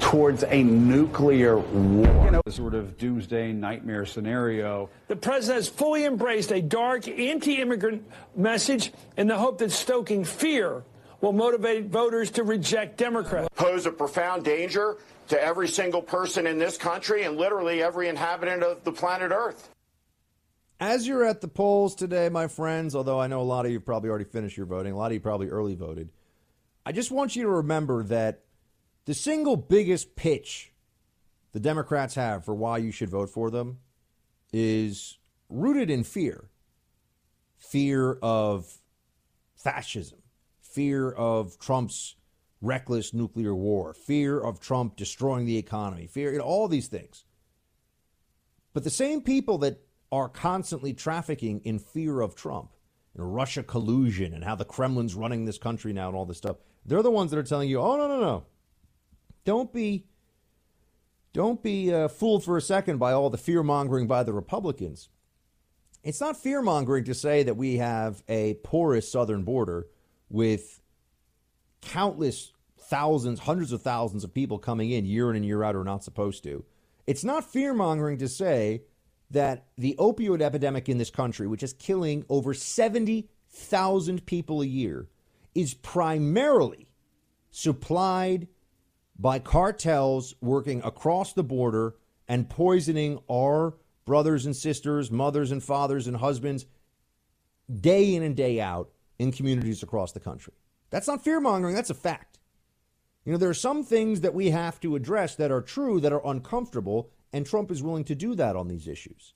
towards a nuclear war. You know, sort of doomsday nightmare scenario. The president has fully embraced a dark anti-immigrant message in the hope that stoking fear will motivate voters to reject Democrats. Pose a profound danger to every single person in this country and literally every inhabitant of the planet Earth. As you're at the polls today, my friends, although I know a lot of you probably already finished your voting, a lot of you probably early voted, I just want you to remember that the single biggest pitch the Democrats have for why you should vote for them is rooted in fear fear of fascism, fear of Trump's reckless nuclear war, fear of Trump destroying the economy, fear, you know, all these things. But the same people that are constantly trafficking in fear of Trump and Russia collusion and how the Kremlin's running this country now and all this stuff, they're the ones that are telling you, oh, no, no, no. Don't be don't be uh, fooled for a second by all the fear mongering by the Republicans. It's not fear mongering to say that we have a porous southern border with countless thousands, hundreds of thousands of people coming in year in and year out are not supposed to. It's not fear mongering to say that the opioid epidemic in this country, which is killing over 70,000 people a year, is primarily supplied by cartels working across the border and poisoning our brothers and sisters, mothers and fathers and husbands day in and day out in communities across the country. That's not fear mongering, that's a fact. You know, there are some things that we have to address that are true, that are uncomfortable, and Trump is willing to do that on these issues.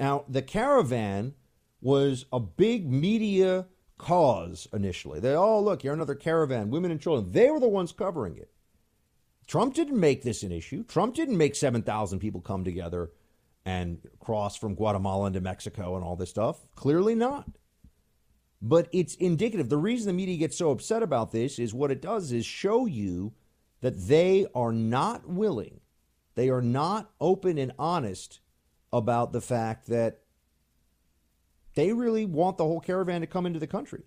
Now, the caravan was a big media cause initially. They, oh, look, you're another caravan, women and children. They were the ones covering it. Trump didn't make this an issue. Trump didn't make 7,000 people come together and cross from Guatemala into Mexico and all this stuff. Clearly not. But it's indicative. The reason the media gets so upset about this is what it does is show you that they are not willing, they are not open and honest about the fact that they really want the whole caravan to come into the country.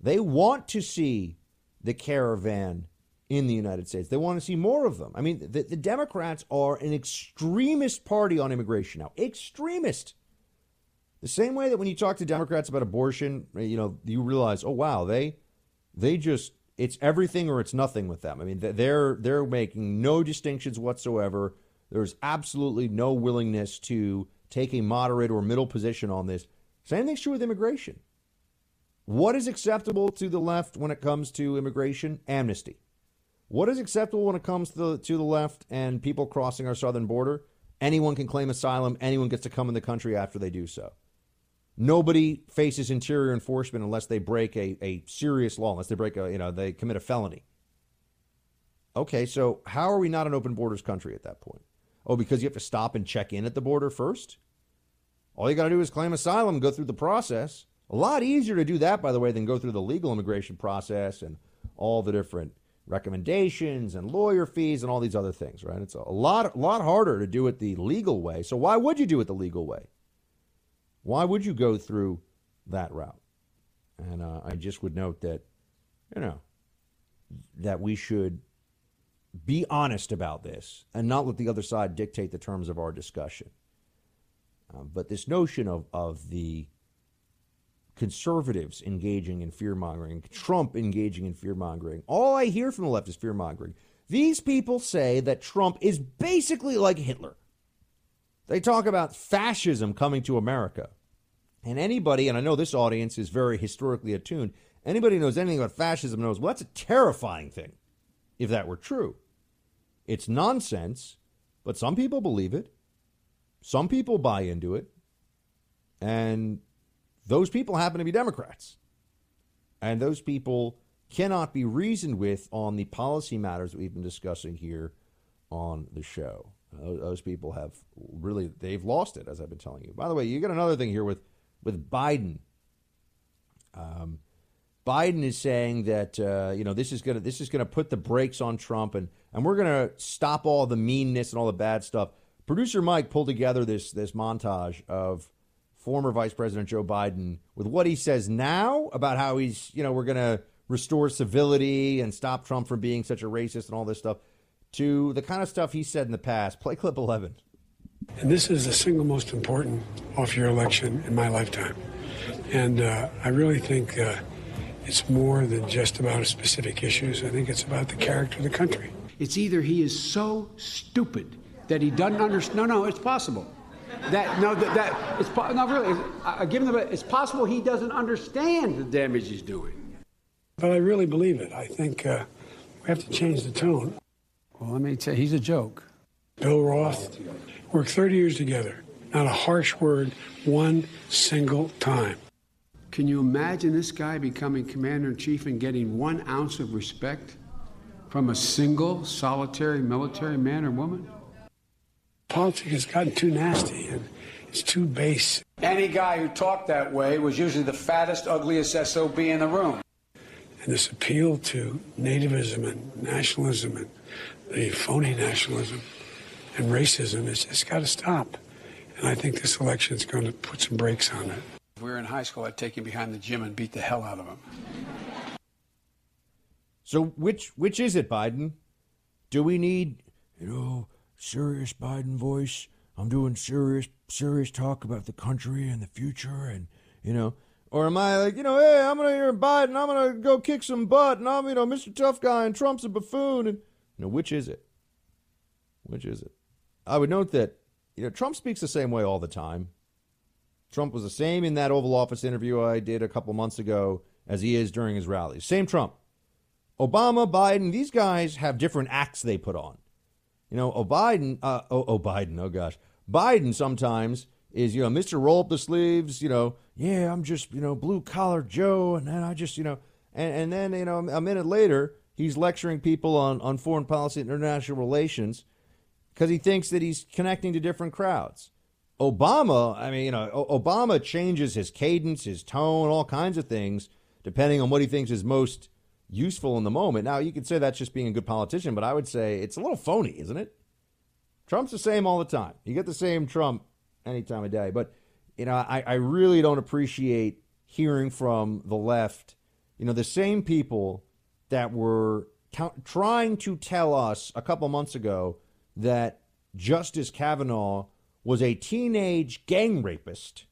They want to see the caravan in the United States. They want to see more of them. I mean, the, the Democrats are an extremist party on immigration now. Extremist. The same way that when you talk to Democrats about abortion, you know, you realize, oh wow, they they just it's everything or it's nothing with them. I mean, they're they're making no distinctions whatsoever. There's absolutely no willingness to take a moderate or middle position on this. Same thing's true with immigration. What is acceptable to the left when it comes to immigration? Amnesty. What is acceptable when it comes to the, to the left and people crossing our southern border? Anyone can claim asylum. Anyone gets to come in the country after they do so. Nobody faces interior enforcement unless they break a, a serious law, unless they break a, you know, they commit a felony. Okay, so how are we not an open borders country at that point? Oh, because you have to stop and check in at the border first? All you got to do is claim asylum, go through the process. A lot easier to do that, by the way, than go through the legal immigration process and all the different recommendations and lawyer fees and all these other things, right? It's a lot, a lot harder to do it the legal way. So why would you do it the legal way? Why would you go through that route? And uh, I just would note that, you know, that we should be honest about this and not let the other side dictate the terms of our discussion. Uh, but this notion of, of the conservatives engaging in fear mongering, Trump engaging in fear mongering. All I hear from the left is fear mongering. These people say that Trump is basically like Hitler. They talk about fascism coming to America. And anybody, and I know this audience is very historically attuned, anybody who knows anything about fascism knows well, that's a terrifying thing if that were true. It's nonsense, but some people believe it. Some people buy into it. And those people happen to be Democrats. And those people cannot be reasoned with on the policy matters that we've been discussing here on the show. Those people have really they've lost it, as I've been telling you. By the way, you get another thing here with with Biden. Um, Biden is saying that uh, you know this is gonna this is gonna put the brakes on Trump and and we're gonna stop all the meanness and all the bad stuff. Producer Mike pulled together this this montage of former Vice President Joe Biden with what he says now about how he's, you know, we're to restore civility and stop Trump from being such a racist and all this stuff, to the kind of stuff he said in the past. Play clip 11. And this is the single most important off year election in my lifetime. And uh, I really think uh, it's more than just about specific issues. I think it's about the character of the country. It's either he is so stupid that he doesn't understand. No, no, it's possible. That no, that, that it's not really. I, give him the. It's possible he doesn't understand the damage he's doing. But I really believe it. I think uh, we have to change the tone. Well, let me tell you, he's a joke. Bill Roth worked 30 years together. Not a harsh word, one single time. Can you imagine this guy becoming commander in chief and getting one ounce of respect from a single solitary military man or woman? Politics has gotten too nasty and it's too base. Any guy who talked that way was usually the fattest, ugliest SOB in the room. And this appeal to nativism and nationalism and the phony nationalism and racism—it's just got to stop. And I think this election is going to put some brakes on it. If we were in high school, I'd take him behind the gym and beat the hell out of him. So which which is it, Biden? Do we need, you know, serious Biden voice. I'm doing serious, serious talk about the country and the future, and you know, or am I like, you know, hey, I'm gonna hear Biden, I'm gonna go kick some butt, and I'm, you know, Mr. Tough Guy, and Trump's a buffoon, and you know, which is it? Which is it? I would note that you know Trump speaks the same way all the time. Trump was the same in that Oval Office interview I did a couple months ago as he is during his rallies. Same Trump. Obama, Biden, these guys have different acts they put on. You know, oh Biden, uh, oh, oh Biden, oh gosh, Biden sometimes is you know Mr. Roll up the sleeves, you know, yeah, I'm just you know blue collar Joe, and then I just you know, and, and then you know a minute later he's lecturing people on on foreign policy and international relations because he thinks that he's connecting to different crowds. Obama, I mean, you know, Obama changes his cadence, his tone, all kinds of things depending on what he thinks is most useful in the moment. Now, you could say that's just being a good politician, but I would say it's a little phony, isn't it? Trump's the same all the time. You get the same Trump any time of day. But, you know, I, I really don't appreciate hearing from the left, you know, the same people that were trying to tell us a couple months ago that Justice Kavanaugh was a teenage gang rapist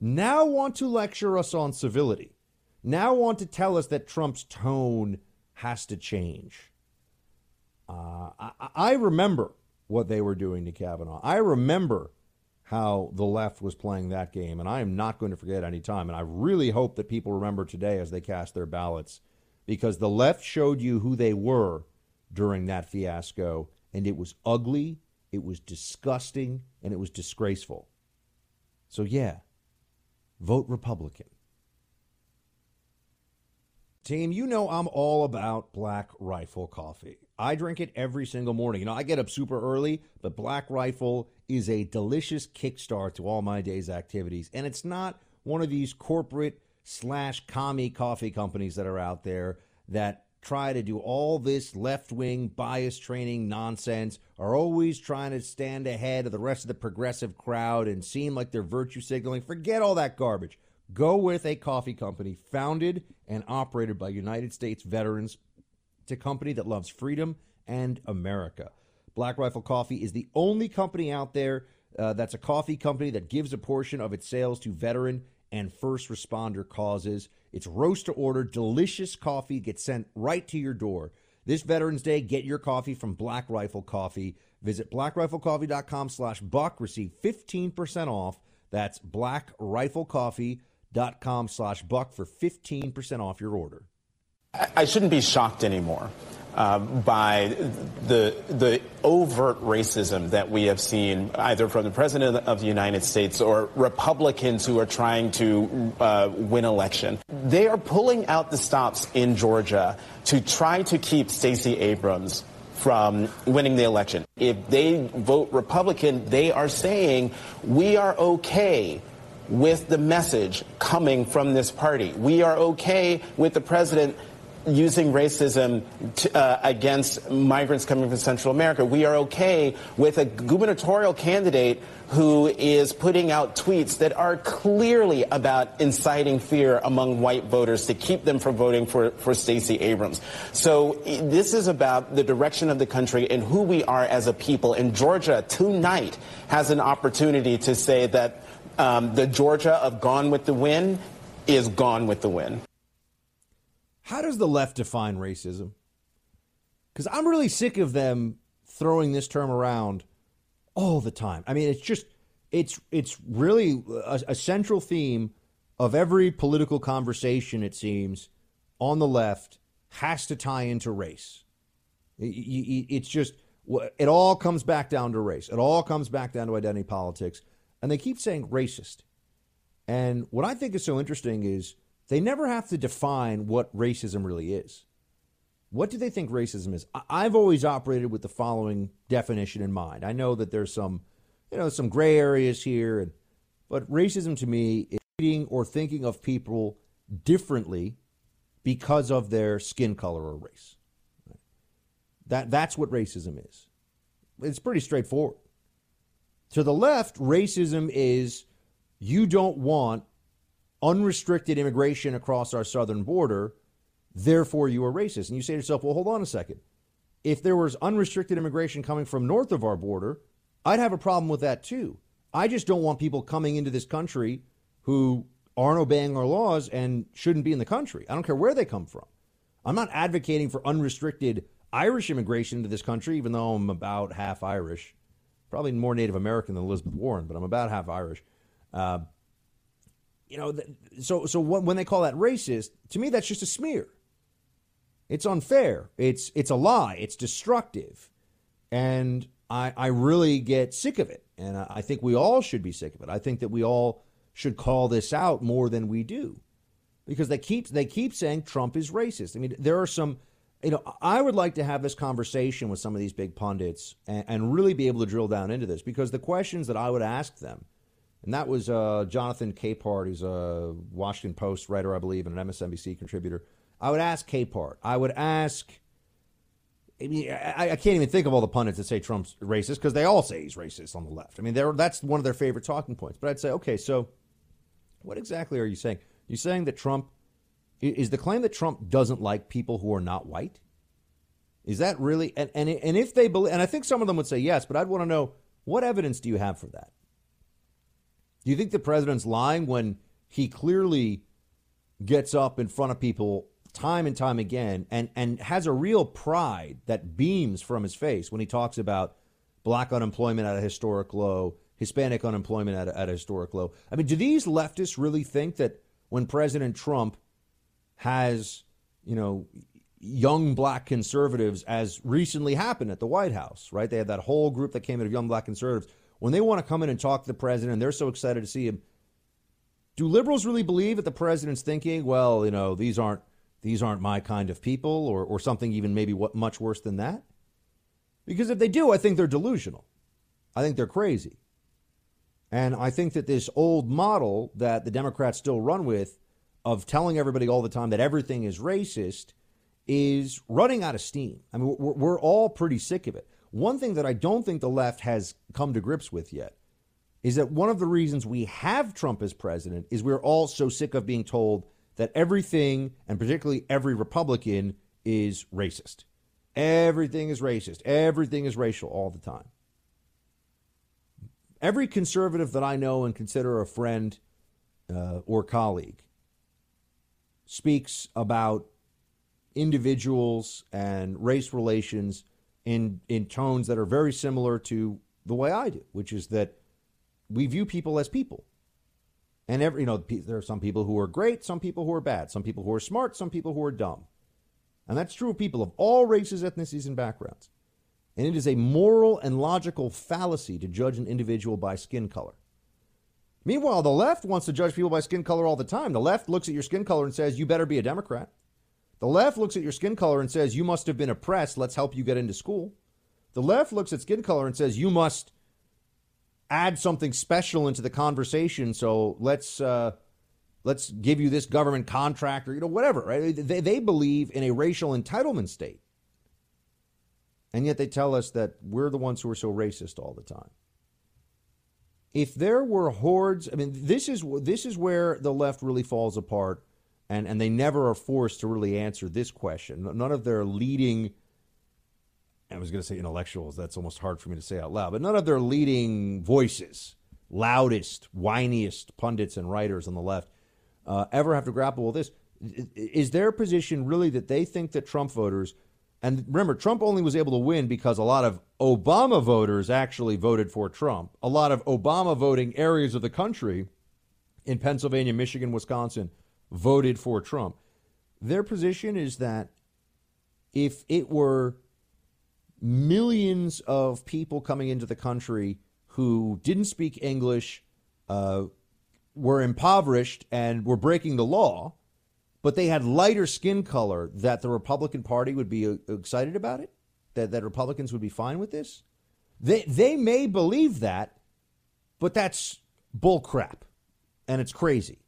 now want to lecture us on civility now want to tell us that Trump's tone has to change. Uh, I, I remember what they were doing to Kavanaugh. I remember how the left was playing that game, and I am not going to forget any time. And I really hope that people remember today as they cast their ballots, because the left showed you who they were during that fiasco, and it was ugly, it was disgusting, and it was disgraceful. So, yeah, vote Republican. Team, you know I'm all about Black Rifle coffee. I drink it every single morning. You know, I get up super early, but Black Rifle is a delicious kickstart to all my day's activities. And it's not one of these corporate slash commie coffee companies that are out there that try to do all this left wing bias training nonsense, are always trying to stand ahead of the rest of the progressive crowd and seem like they're virtue signaling. Forget all that garbage. Go with a coffee company founded and operated by United States veterans. It's a company that loves freedom and America. Black Rifle Coffee is the only company out there uh, that's a coffee company that gives a portion of its sales to veteran and first responder causes. It's roast to order, delicious coffee gets sent right to your door. This Veterans Day, get your coffee from Black Rifle Coffee. Visit blackriflecoffee.com slash buck. Receive 15% off. That's Black Rifle Coffee dot com slash buck for 15% off your order. I shouldn't be shocked anymore uh, by the the overt racism that we have seen either from the president of the United States or Republicans who are trying to uh, win election. They are pulling out the stops in Georgia to try to keep Stacey Abrams from winning the election. If they vote Republican, they are saying we are okay with the message coming from this party. We are okay with the president using racism to, uh, against migrants coming from Central America. We are okay with a gubernatorial candidate who is putting out tweets that are clearly about inciting fear among white voters to keep them from voting for, for Stacey Abrams. So this is about the direction of the country and who we are as a people. And Georgia tonight has an opportunity to say that um, the Georgia of Gone with the Wind is gone with the wind. How does the left define racism? Because I'm really sick of them throwing this term around all the time. I mean, it's just it's it's really a, a central theme of every political conversation. It seems on the left has to tie into race. It's just it all comes back down to race. It all comes back down to identity politics and they keep saying racist. And what I think is so interesting is they never have to define what racism really is. What do they think racism is? I've always operated with the following definition in mind. I know that there's some, you know, some gray areas here, but racism to me is treating or thinking of people differently because of their skin color or race. That that's what racism is. It's pretty straightforward. To the left, racism is you don't want unrestricted immigration across our southern border, therefore you are racist. And you say to yourself, well, hold on a second. If there was unrestricted immigration coming from north of our border, I'd have a problem with that too. I just don't want people coming into this country who aren't obeying our laws and shouldn't be in the country. I don't care where they come from. I'm not advocating for unrestricted Irish immigration to this country, even though I'm about half Irish probably more Native American than Elizabeth Warren, but I'm about half Irish. Uh, you know, so so when they call that racist, to me that's just a smear. It's unfair. It's it's a lie. It's destructive, and I I really get sick of it. And I think we all should be sick of it. I think that we all should call this out more than we do because they keep they keep saying Trump is racist. I mean, there are some you know, I would like to have this conversation with some of these big pundits and, and, really be able to drill down into this because the questions that I would ask them, and that was uh, Jonathan Capehart, who's a Washington Post writer, I believe, and an MSNBC contributor. I would ask Capehart. I would ask. I mean, I, I can't even think of all the pundits that say Trump's racist because they all say he's racist on the left. I mean, that's one of their favorite talking points. But I'd say, okay, so what exactly are you saying? You saying that Trump is the claim that Trump doesn't like people who are not white? Is that really and and, and if they believe and I think some of them would say yes, but I'd want to know what evidence do you have for that? Do you think the president's lying when he clearly gets up in front of people time and time again and, and has a real pride that beams from his face when he talks about black unemployment at a historic low, Hispanic unemployment at a, at a historic low? I mean, do these leftists really think that when President Trump has, you know, young black conservatives, as recently happened at the White House, right? They had that whole group that came out of young black conservatives. When they want to come in and talk to the president, they're so excited to see him. Do liberals really believe that the president's thinking, well, you know, these aren't these aren't my kind of people, or or something even maybe what much worse than that? Because if they do, I think they're delusional. I think they're crazy. And I think that this old model that the Democrats still run with of telling everybody all the time that everything is racist is running out of steam. I mean, we're, we're all pretty sick of it. One thing that I don't think the left has come to grips with yet is that one of the reasons we have Trump as president is we're all so sick of being told that everything, and particularly every Republican, is racist. Everything is racist. Everything is racial all the time. Every conservative that I know and consider a friend uh, or colleague speaks about individuals and race relations in in tones that are very similar to the way I do, which is that we view people as people. And every you know there are some people who are great, some people who are bad, some people who are smart, some people who are dumb. And that's true of people of all races, ethnicities, and backgrounds. And it is a moral and logical fallacy to judge an individual by skin color. Meanwhile, the left wants to judge people by skin color all the time. The left looks at your skin color and says, you better be a Democrat. The left looks at your skin color and says, you must have been oppressed. Let's help you get into school. The left looks at skin color and says, you must add something special into the conversation. So let's, uh, let's give you this government contract or, you know, whatever, right? They, they believe in a racial entitlement state. And yet they tell us that we're the ones who are so racist all the time if there were hordes, I mean, this is this is where the left really falls apart, and and they never are forced to really answer this question. None of their leading, I was going to say intellectuals. That's almost hard for me to say out loud, but none of their leading voices, loudest, whiniest pundits and writers on the left, uh, ever have to grapple with this. Is their position really that they think that Trump voters and remember, Trump only was able to win because a lot of Obama voters actually voted for Trump. A lot of Obama voting areas of the country in Pennsylvania, Michigan, Wisconsin voted for Trump. Their position is that if it were millions of people coming into the country who didn't speak English, uh, were impoverished, and were breaking the law, but they had lighter skin color, that the Republican Party would be uh, excited about it? That, that Republicans would be fine with this? They, they may believe that, but that's bullcrap. And it's crazy.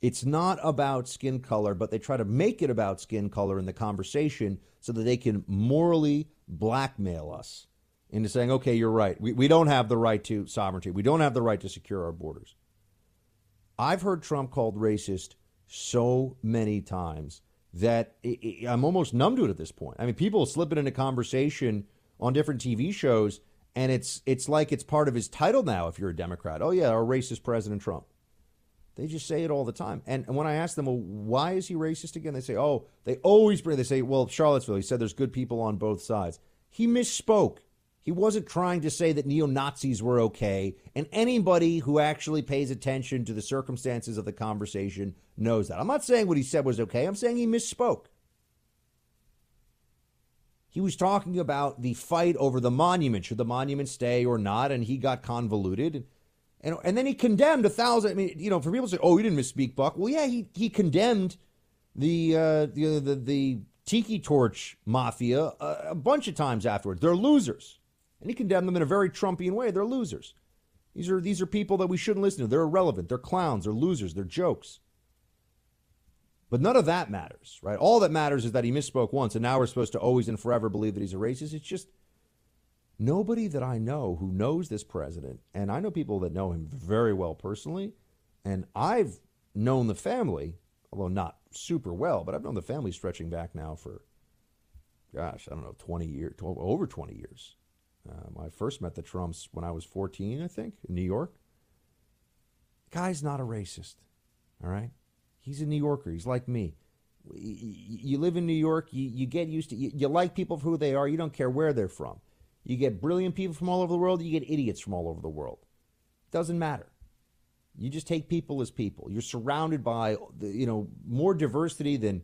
It's not about skin color, but they try to make it about skin color in the conversation so that they can morally blackmail us into saying, okay, you're right. We, we don't have the right to sovereignty. We don't have the right to secure our borders. I've heard Trump called racist so many times that it, it, I'm almost numb to it at this point. I mean, people slip it into conversation on different TV shows, and it's it's like it's part of his title now. If you're a Democrat, oh yeah, our racist President Trump. They just say it all the time. And, and when I ask them, well, why is he racist again? They say, oh, they always bring. They say, well, Charlottesville. He said there's good people on both sides. He misspoke. He wasn't trying to say that neo Nazis were okay. And anybody who actually pays attention to the circumstances of the conversation knows that. I'm not saying what he said was okay. I'm saying he misspoke. he was talking about the fight over the monument. Should the monument stay or not? And he got convoluted. And, and then he condemned a thousand. I mean, you know, for people to say, oh, he didn't misspeak, Buck. Well, yeah, he, he condemned the, uh, the, the, the tiki torch mafia a, a bunch of times afterwards. They're losers. And he condemned them in a very Trumpian way. They're losers. These are, these are people that we shouldn't listen to. They're irrelevant. They're clowns. They're losers. They're jokes. But none of that matters, right? All that matters is that he misspoke once, and now we're supposed to always and forever believe that he's a racist. It's just nobody that I know who knows this president, and I know people that know him very well personally, and I've known the family, although not super well, but I've known the family stretching back now for, gosh, I don't know, 20 years, over 20 years. Um, I first met the Trumps when I was 14, I think, in New York. Guy's not a racist, all right? He's a New Yorker. He's like me. You live in New York, you, you get used to you, you like people for who they are, you don't care where they're from. You get brilliant people from all over the world, you get idiots from all over the world. Doesn't matter. You just take people as people. You're surrounded by you know more diversity than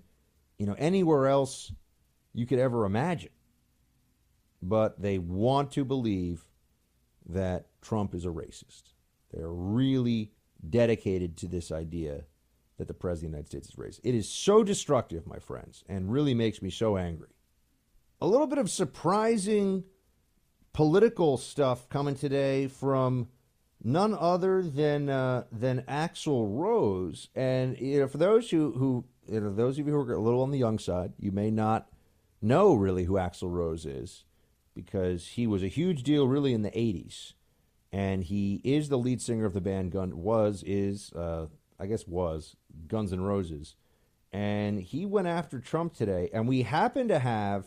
you know anywhere else you could ever imagine. But they want to believe that Trump is a racist. They're really dedicated to this idea that the President of the United States is racist. It is so destructive, my friends, and really makes me so angry. A little bit of surprising political stuff coming today from none other than uh, than Axl Rose. And you know, for those who who you know, those of you who are a little on the young side, you may not know really who Axl Rose is because he was a huge deal really in the '80s, and he is the lead singer of the band Gun was is uh, I guess was Guns N' Roses, and he went after Trump today. And we happen to have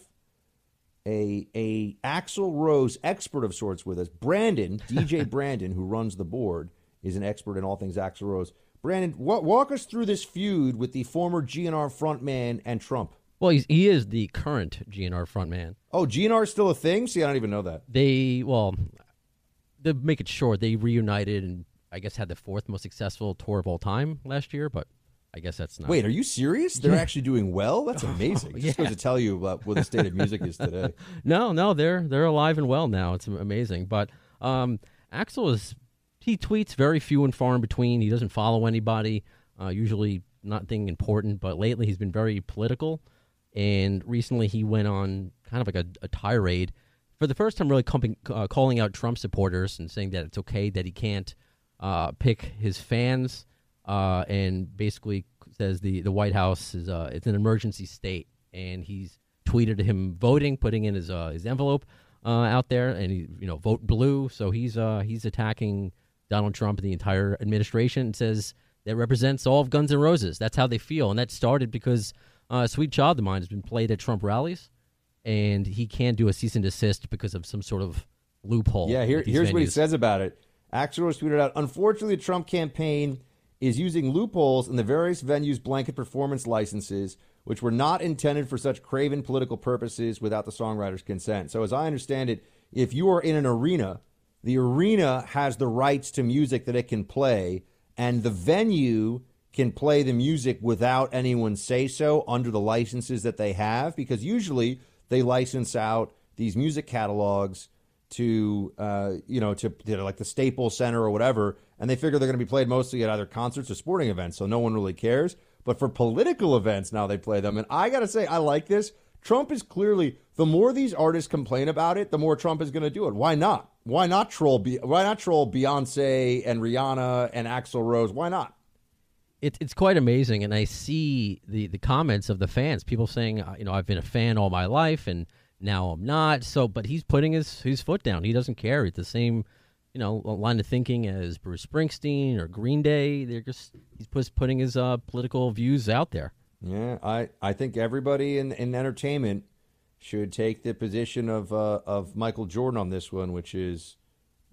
a a Axl Rose expert of sorts with us, Brandon <laughs> DJ Brandon, who runs the board, is an expert in all things Axl Rose. Brandon, walk us through this feud with the former GNR frontman and Trump. Well, he's, he is the current GNR frontman. Oh, GNR is still a thing? See, I don't even know that. They well, to make it short, they reunited and I guess had the fourth most successful tour of all time last year, but I guess that's not. Wait, are you serious? They're yeah. actually doing well. That's <laughs> amazing. Oh, yeah. Just goes to tell you about what the state of music is today. <laughs> no, no, they're they're alive and well now. It's amazing. But um, Axl is he tweets very few and far in between. He doesn't follow anybody. Uh, usually nothing important. But lately he's been very political. And recently he went on kind of like a, a tirade for the first time, really comping, uh, calling out Trump supporters and saying that it's okay that he can't uh, pick his fans, uh, and basically says the, the White House is uh, it's an emergency state, and he's tweeted him voting, putting in his uh, his envelope uh, out there, and he you know vote blue. So he's uh, he's attacking Donald Trump and the entire administration, and says that represents all of Guns N' Roses. That's how they feel, and that started because uh, "Sweet Child of Mine" has been played at Trump rallies, and he can't do a cease and desist because of some sort of loophole. Yeah, here, here's venues. what he says about it. Axios tweeted out, unfortunately, the Trump campaign is using loopholes in the various venues' blanket performance licenses, which were not intended for such craven political purposes without the songwriter's consent. So, as I understand it, if you are in an arena, the arena has the rights to music that it can play, and the venue can play the music without anyone say so under the licenses that they have, because usually they license out these music catalogs to uh, you know to know, like the Staples Center or whatever, and they figure they're going to be played mostly at either concerts or sporting events, so no one really cares. But for political events, now they play them, and I got to say, I like this. Trump is clearly the more these artists complain about it, the more Trump is going to do it. Why not? Why not troll? Why not troll Beyonce and Rihanna and Axl Rose? Why not? It, it's quite amazing, and I see the the comments of the fans. People saying, you know, I've been a fan all my life, and now I'm not. So, but he's putting his his foot down. He doesn't care. It's the same, you know, line of thinking as Bruce Springsteen or Green Day. They're just he's just putting his uh, political views out there. Yeah, I I think everybody in in entertainment should take the position of uh, of Michael Jordan on this one, which is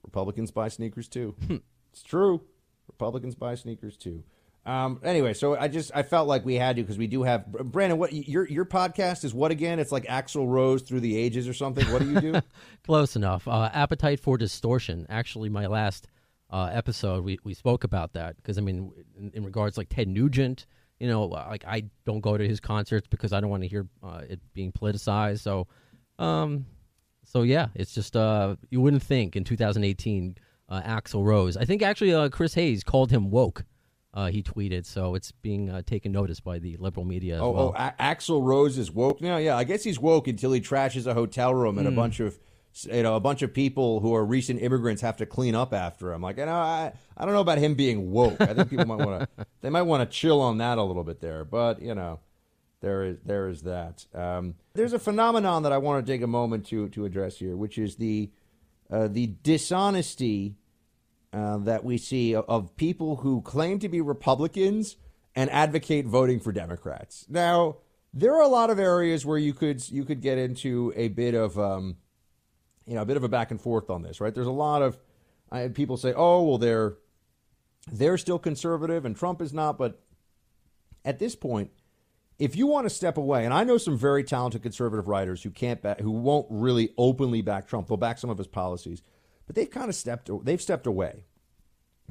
Republicans buy sneakers too. Hmm. it's true. Republicans buy sneakers too. Um, anyway, so I just I felt like we had to because we do have Brandon. What your your podcast is? What again? It's like Axl Rose through the ages or something. What do you do? <laughs> Close enough. Uh, Appetite for Distortion. Actually, my last uh, episode we, we spoke about that because I mean, in, in, regards like Ted Nugent, you know, like I don't go to his concerts because I don't want to hear uh, it being politicized. So Um, so yeah, it's just uh, you wouldn't think in 2018, uh, Axl Rose. I think actually uh, Chris Hayes called him woke. Uh, he tweeted, so it's being uh, taken notice by the liberal media as Oh, well. oh A- Axl Rose is woke now. Yeah, I guess he's woke until he trashes a hotel room and a Hmm. bunch of you know a bunch of people who are recent immigrants have to clean up after him. Like, you know, I I don't know about him being woke. I think people might want to <laughs> they might want to chill on that a little bit there. But you know, there is there is that. Um, there's a phenomenon that I want to take a moment to to address here, which is the uh, the dishonesty uh, that we see of, people who claim to be Republicans and advocate voting for Democrats. Now, there are a lot of areas where you could you could get into a bit of um, you know a bit of a back and forth on this, right? There's a lot of people say, oh well, they're they're still conservative and Trump is not, but at this point, if you want to step away, and I know some very talented conservative writers who can't back, who won't really openly back Trump, they'll back some of his policies, but they've kind of stepped they've stepped away,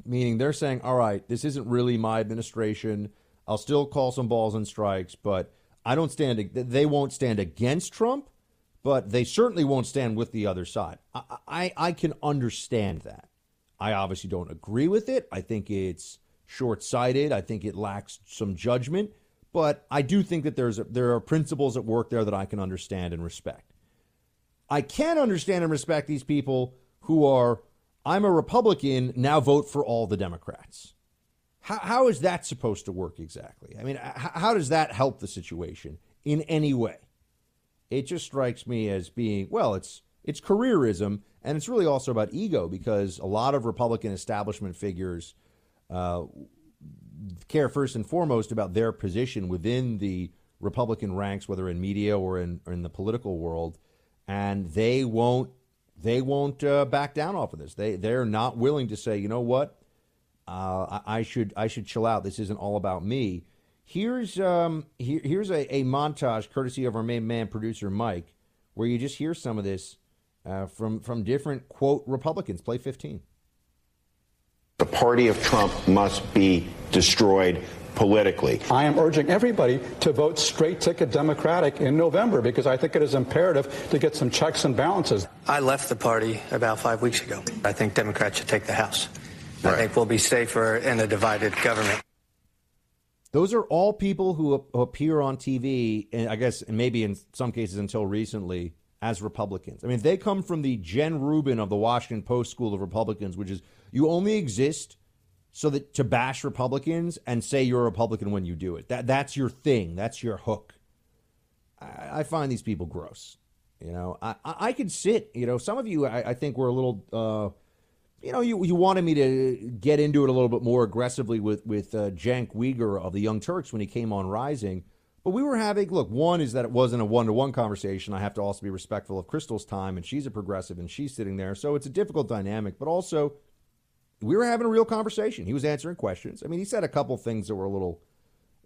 meaning they're saying, all right, this isn't really my administration. I'll still call some balls and strikes, but I don't stand. They won't stand against Trump, but they certainly won't stand with the other side. I, I, I can understand that. I obviously don't agree with it. I think it's short sighted. I think it lacks some judgment. But I do think that there's there are principles at work there that I can understand and respect. I can understand and respect these people who are, I'm a Republican, now vote for all the Democrats. How, how is that supposed to work exactly? I mean, how, how does that help the situation in any way? It just strikes me as being, well, it's it's careerism, and it's really also about ego because a lot of Republican establishment figures uh, care first and foremost about their position within the Republican ranks, whether in media or in, or in the political world, and they won't they won't uh, back down off of this. They they're not willing to say, you know what, uh, I, I should I should chill out. This isn't all about me. Here's um here, here's a, a montage courtesy of our main man producer Mike, where you just hear some of this uh, from from different quote Republicans. Play fifteen. The party of Trump must be destroyed politically. I am urging everybody to vote straight ticket Democratic in November because I think it is imperative to get some checks and balances. I left the party about five weeks ago. I think Democrats should take the House. I think we'll be safer in a divided government. Those are all people who appear on TV, and I guess maybe in some cases until recently, as Republicans. I mean, they come from the Jen Rubin of the Washington Post School of Republicans, which is you only exist so that to bash Republicans and say you're a Republican when you do it. That that's your thing. That's your hook. I, I find these people gross. You know, I, I I could sit. You know, some of you I, I think were a little. Uh, you know, you, you wanted me to get into it a little bit more aggressively with with uh, Cenk Uygur of the Young Turks when he came on Rising. But we were having look. One is that it wasn't a one to one conversation. I have to also be respectful of Crystal's time, and she's a progressive, and she's sitting there, so it's a difficult dynamic. But also, we were having a real conversation. He was answering questions. I mean, he said a couple things that were a little,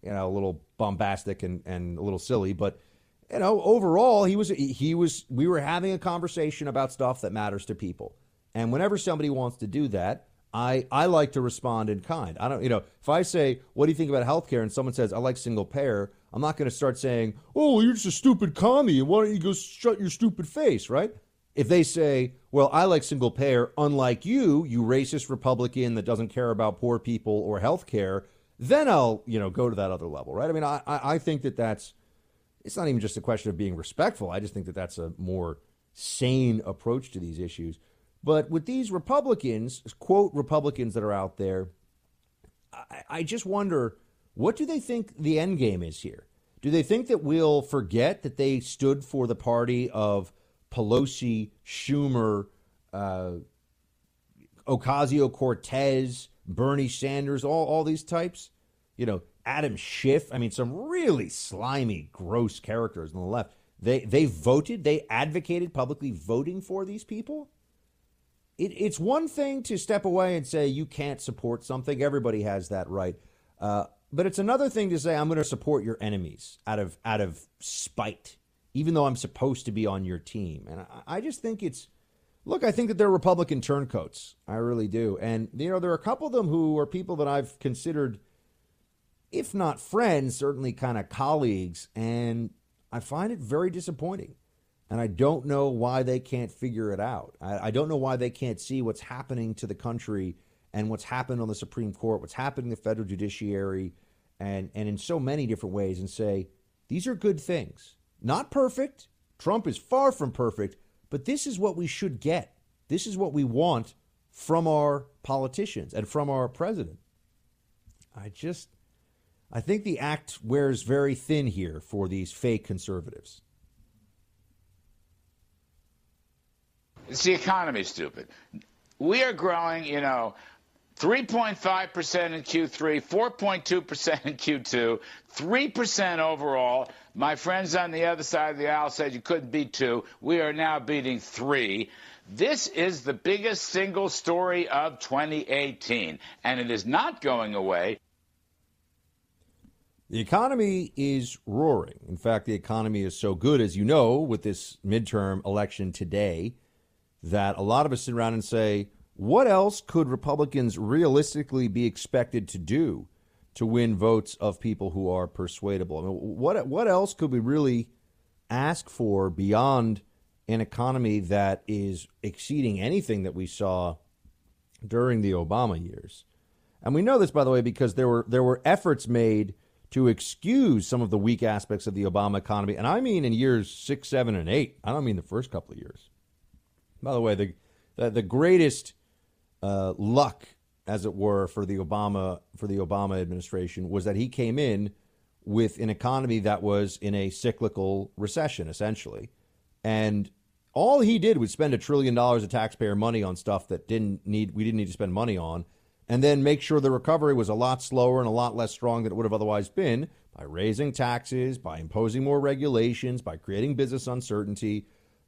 you know, a little bombastic and and a little silly, but you know, overall, he was he was. We were having a conversation about stuff that matters to people. And whenever somebody wants to do that, I, I like to respond in kind. I don't, you know, if I say, what do you think about healthcare? And someone says, I like single payer, I'm not going to start saying, oh, you're just a stupid commie. And why don't you go shut your stupid face, right? If they say, well, I like single payer, unlike you, you racist Republican that doesn't care about poor people or health care, then I'll, you know, go to that other level, right? I mean, I, I think that that's, it's not even just a question of being respectful. I just think that that's a more sane approach to these issues. But with these Republicans, quote Republicans that are out there, I, I just wonder what do they think the end game is here? Do they think that we'll forget that they stood for the party of Pelosi, Schumer, uh, Ocasio Cortez, Bernie Sanders, all, all these types? You know, Adam Schiff. I mean, some really slimy, gross characters on the left. They they voted, they advocated publicly voting for these people it, it's one thing to step away and say you can't support something. Everybody has that right. Uh, but it's another thing to say I'm going to support your enemies out of out of spite, even though I'm supposed to be on your team. And I, I just think it's look. I think that they're Republican turncoats. I really do. And you know there are a couple of them who are people that I've considered, if not friends, certainly kind of colleagues. And I find it very disappointing And I don't know why they can't figure it out. I, I don't know why they can't see what's happening to the country and what's happened on the Supreme Court, what's happened in the federal judiciary, and, and in so many different ways, and say, these are good things. Not perfect. Trump is far from perfect, but this is what we should get. This is what we want from our politicians and from our president. I just, I think the act wears very thin here for these fake conservatives. It's the economy, stupid. We are growing, you know, 3.5% in Q3, 4.2% in Q2, 3% overall. My friends on the other side of the aisle said you couldn't beat two. We are now beating three. This is the biggest single story of 2018, and it is not going away. The economy is roaring. In fact, the economy is so good, as you know, with this midterm election today, that a lot of us sit around and say, what else could Republicans realistically be expected to do to win votes of people who are persuadable? I mean, what what else could we really ask for beyond an economy that is exceeding anything that we saw during the Obama years? And we know this, by the way, because there were there were efforts made to excuse some of the weak aspects of the Obama economy, and I mean in years six, seven, and eight. I don't mean the first couple of years. By the way, the the, the greatest uh, luck, as it were, for the Obama for the Obama administration was that he came in with an economy that was in a cyclical recession, essentially, and all he did was spend a trillion dollars of taxpayer money on stuff that didn't need we didn't need to spend money on, and then make sure the recovery was a lot slower and a lot less strong than it would have otherwise been by raising taxes, by imposing more regulations, by creating business uncertainty.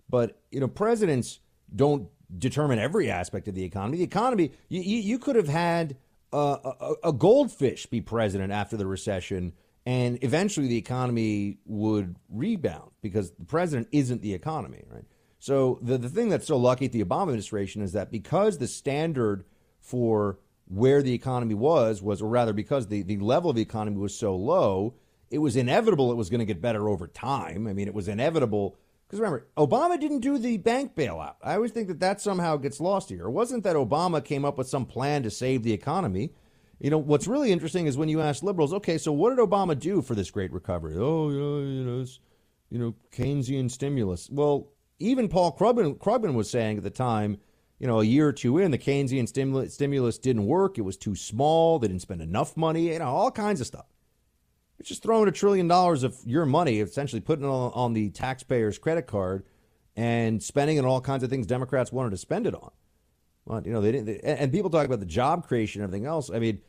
But you know, presidents don't determine every aspect of the economy. The economy, you, you could have had a, a, goldfish be president after the recession, and eventually the economy would rebound because the president isn't the economy, right? So the, the thing that's so lucky at the Obama administration is that because the standard for where the economy was was, or rather because the, the level of the economy was so low, it was inevitable it was going to get better over time. I mean, it was inevitable because remember, Obama didn't do the bank bailout. I always think that that somehow gets lost here. It wasn't that Obama came up with some plan to save the economy. You know, what's really interesting is when you ask liberals, okay, so what did Obama do for this great recovery? Oh, you know, you know, you know Keynesian stimulus. Well, even Paul Krugman, Krugman was saying at the time, you know, a year or two in, the Keynesian stimulus, stimulus didn't work. It was too small. They didn't spend enough money, you know, all kinds of stuff. It's just throwing a trillion dollars of your money, essentially putting it on, on the taxpayer's credit card and spending it on all kinds of things Democrats wanted to spend it on. Well, you know, they didn't. They, and people talk about the job creation and everything else. I mean,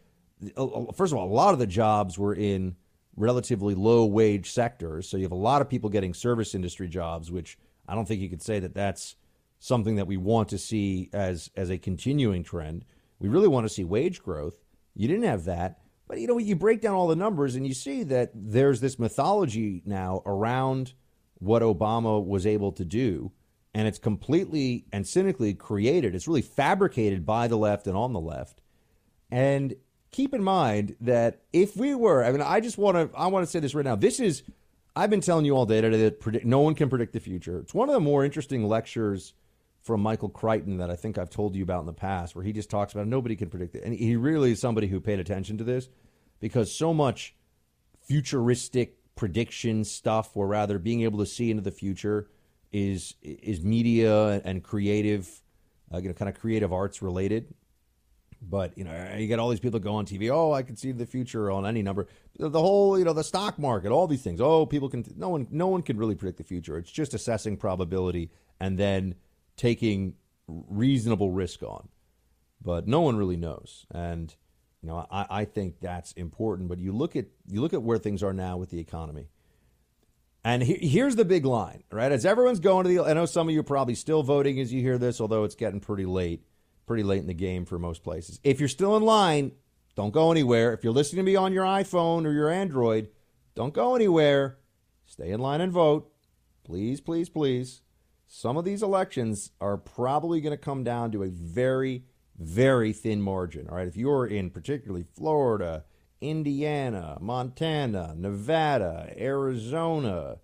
first of all, a lot of the jobs were in relatively low wage sectors. So you have a lot of people getting service industry jobs, which I don't think you could say that that's something that we want to see as as a continuing trend. We really want to see wage growth. You didn't have that. But you know, you break down all the numbers and you see that there's this mythology now around what Obama was able to do, and it's completely and cynically created. It's really fabricated by the left and on the left. And keep in mind that if we were, I mean, I just want to, I want to say this right now. This is, I've been telling you all day today that predict, no one can predict the future. It's one of the more interesting lectures from Michael Crichton that I think I've told you about in the past, where he just talks about nobody can predict it. And he really is somebody who paid attention to this because so much futuristic prediction stuff, or rather being able to see into the future, is is media and creative, uh, you know, kind of creative arts related. But you know, you get all these people go on TV. Oh, I can see the future on any number. The whole, you know, the stock market, all these things. Oh, people can. No one, no one can really predict the future. It's just assessing probability and then taking reasonable risk on. But no one really knows, and you know, I, I think that's important. But you look at you look at where things are now with the economy. And he, here's the big line, right? As everyone's going to the, I know some of you are probably still voting as you hear this, although it's getting pretty late, pretty late in the game for most places. If you're still in line, don't go anywhere. If you're listening to me on your iPhone or your Android, don't go anywhere. Stay in line and vote. Please, please, please. Some of these elections are probably going to come down to a very very thin margin. All right, if you're in particularly Florida, Indiana, Montana, Nevada, Arizona,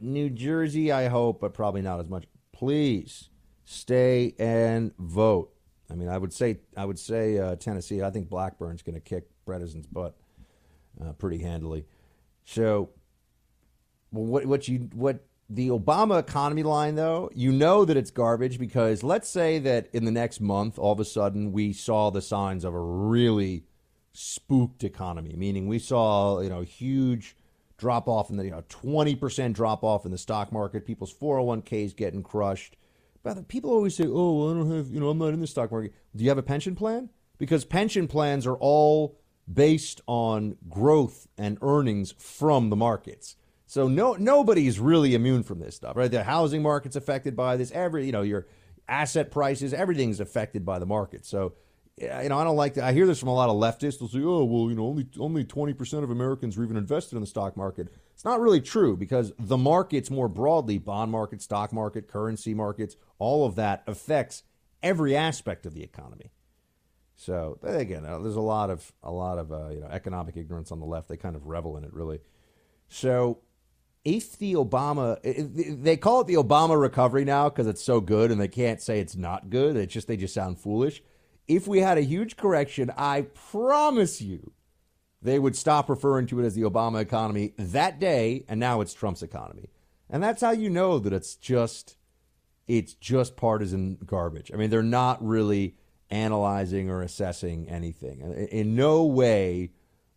New Jersey, I hope, but probably not as much. Please stay and vote. I mean, I would say I would say uh, Tennessee. I think Blackburn's going to kick Bredesen's butt uh, pretty handily. So, well, what what you what the Obama economy line though, you know that it's garbage because let's say that in the next month, all of a sudden we saw the signs of a really spooked economy, meaning we saw you know a huge drop off in the you know twenty percent drop off in the stock market, people's four hundred one ks getting crushed. But people always say, "Oh, I don't have you know I'm not in the stock market." Do you have a pension plan? Because pension plans are all based on growth and earnings from the markets. So no nobody's really immune from this stuff, right? The housing market's affected by this. Every you know your asset prices, everything's affected by the market. So you know I don't like that. I hear this from a lot of leftists. They'll say, "Oh, well, you know, only only twenty percent of Americans are even invested in the stock market." It's not really true because the markets more broadly, bond market, stock market, currency markets, all of that affects every aspect of the economy. So again, uh, there's a lot of a lot of uh, you know economic ignorance on the left. They kind of revel in it, really. So if the Obama, they call it the Obama recovery now because it's so good, and they can't say it's not good. It's just they just sound foolish. If we had a huge correction, I promise you, they would stop referring to it as the Obama economy that day, and now it's Trump's economy, and that's how you know that it's just it's just partisan garbage. I mean, they're not really analyzing or assessing anything. In no way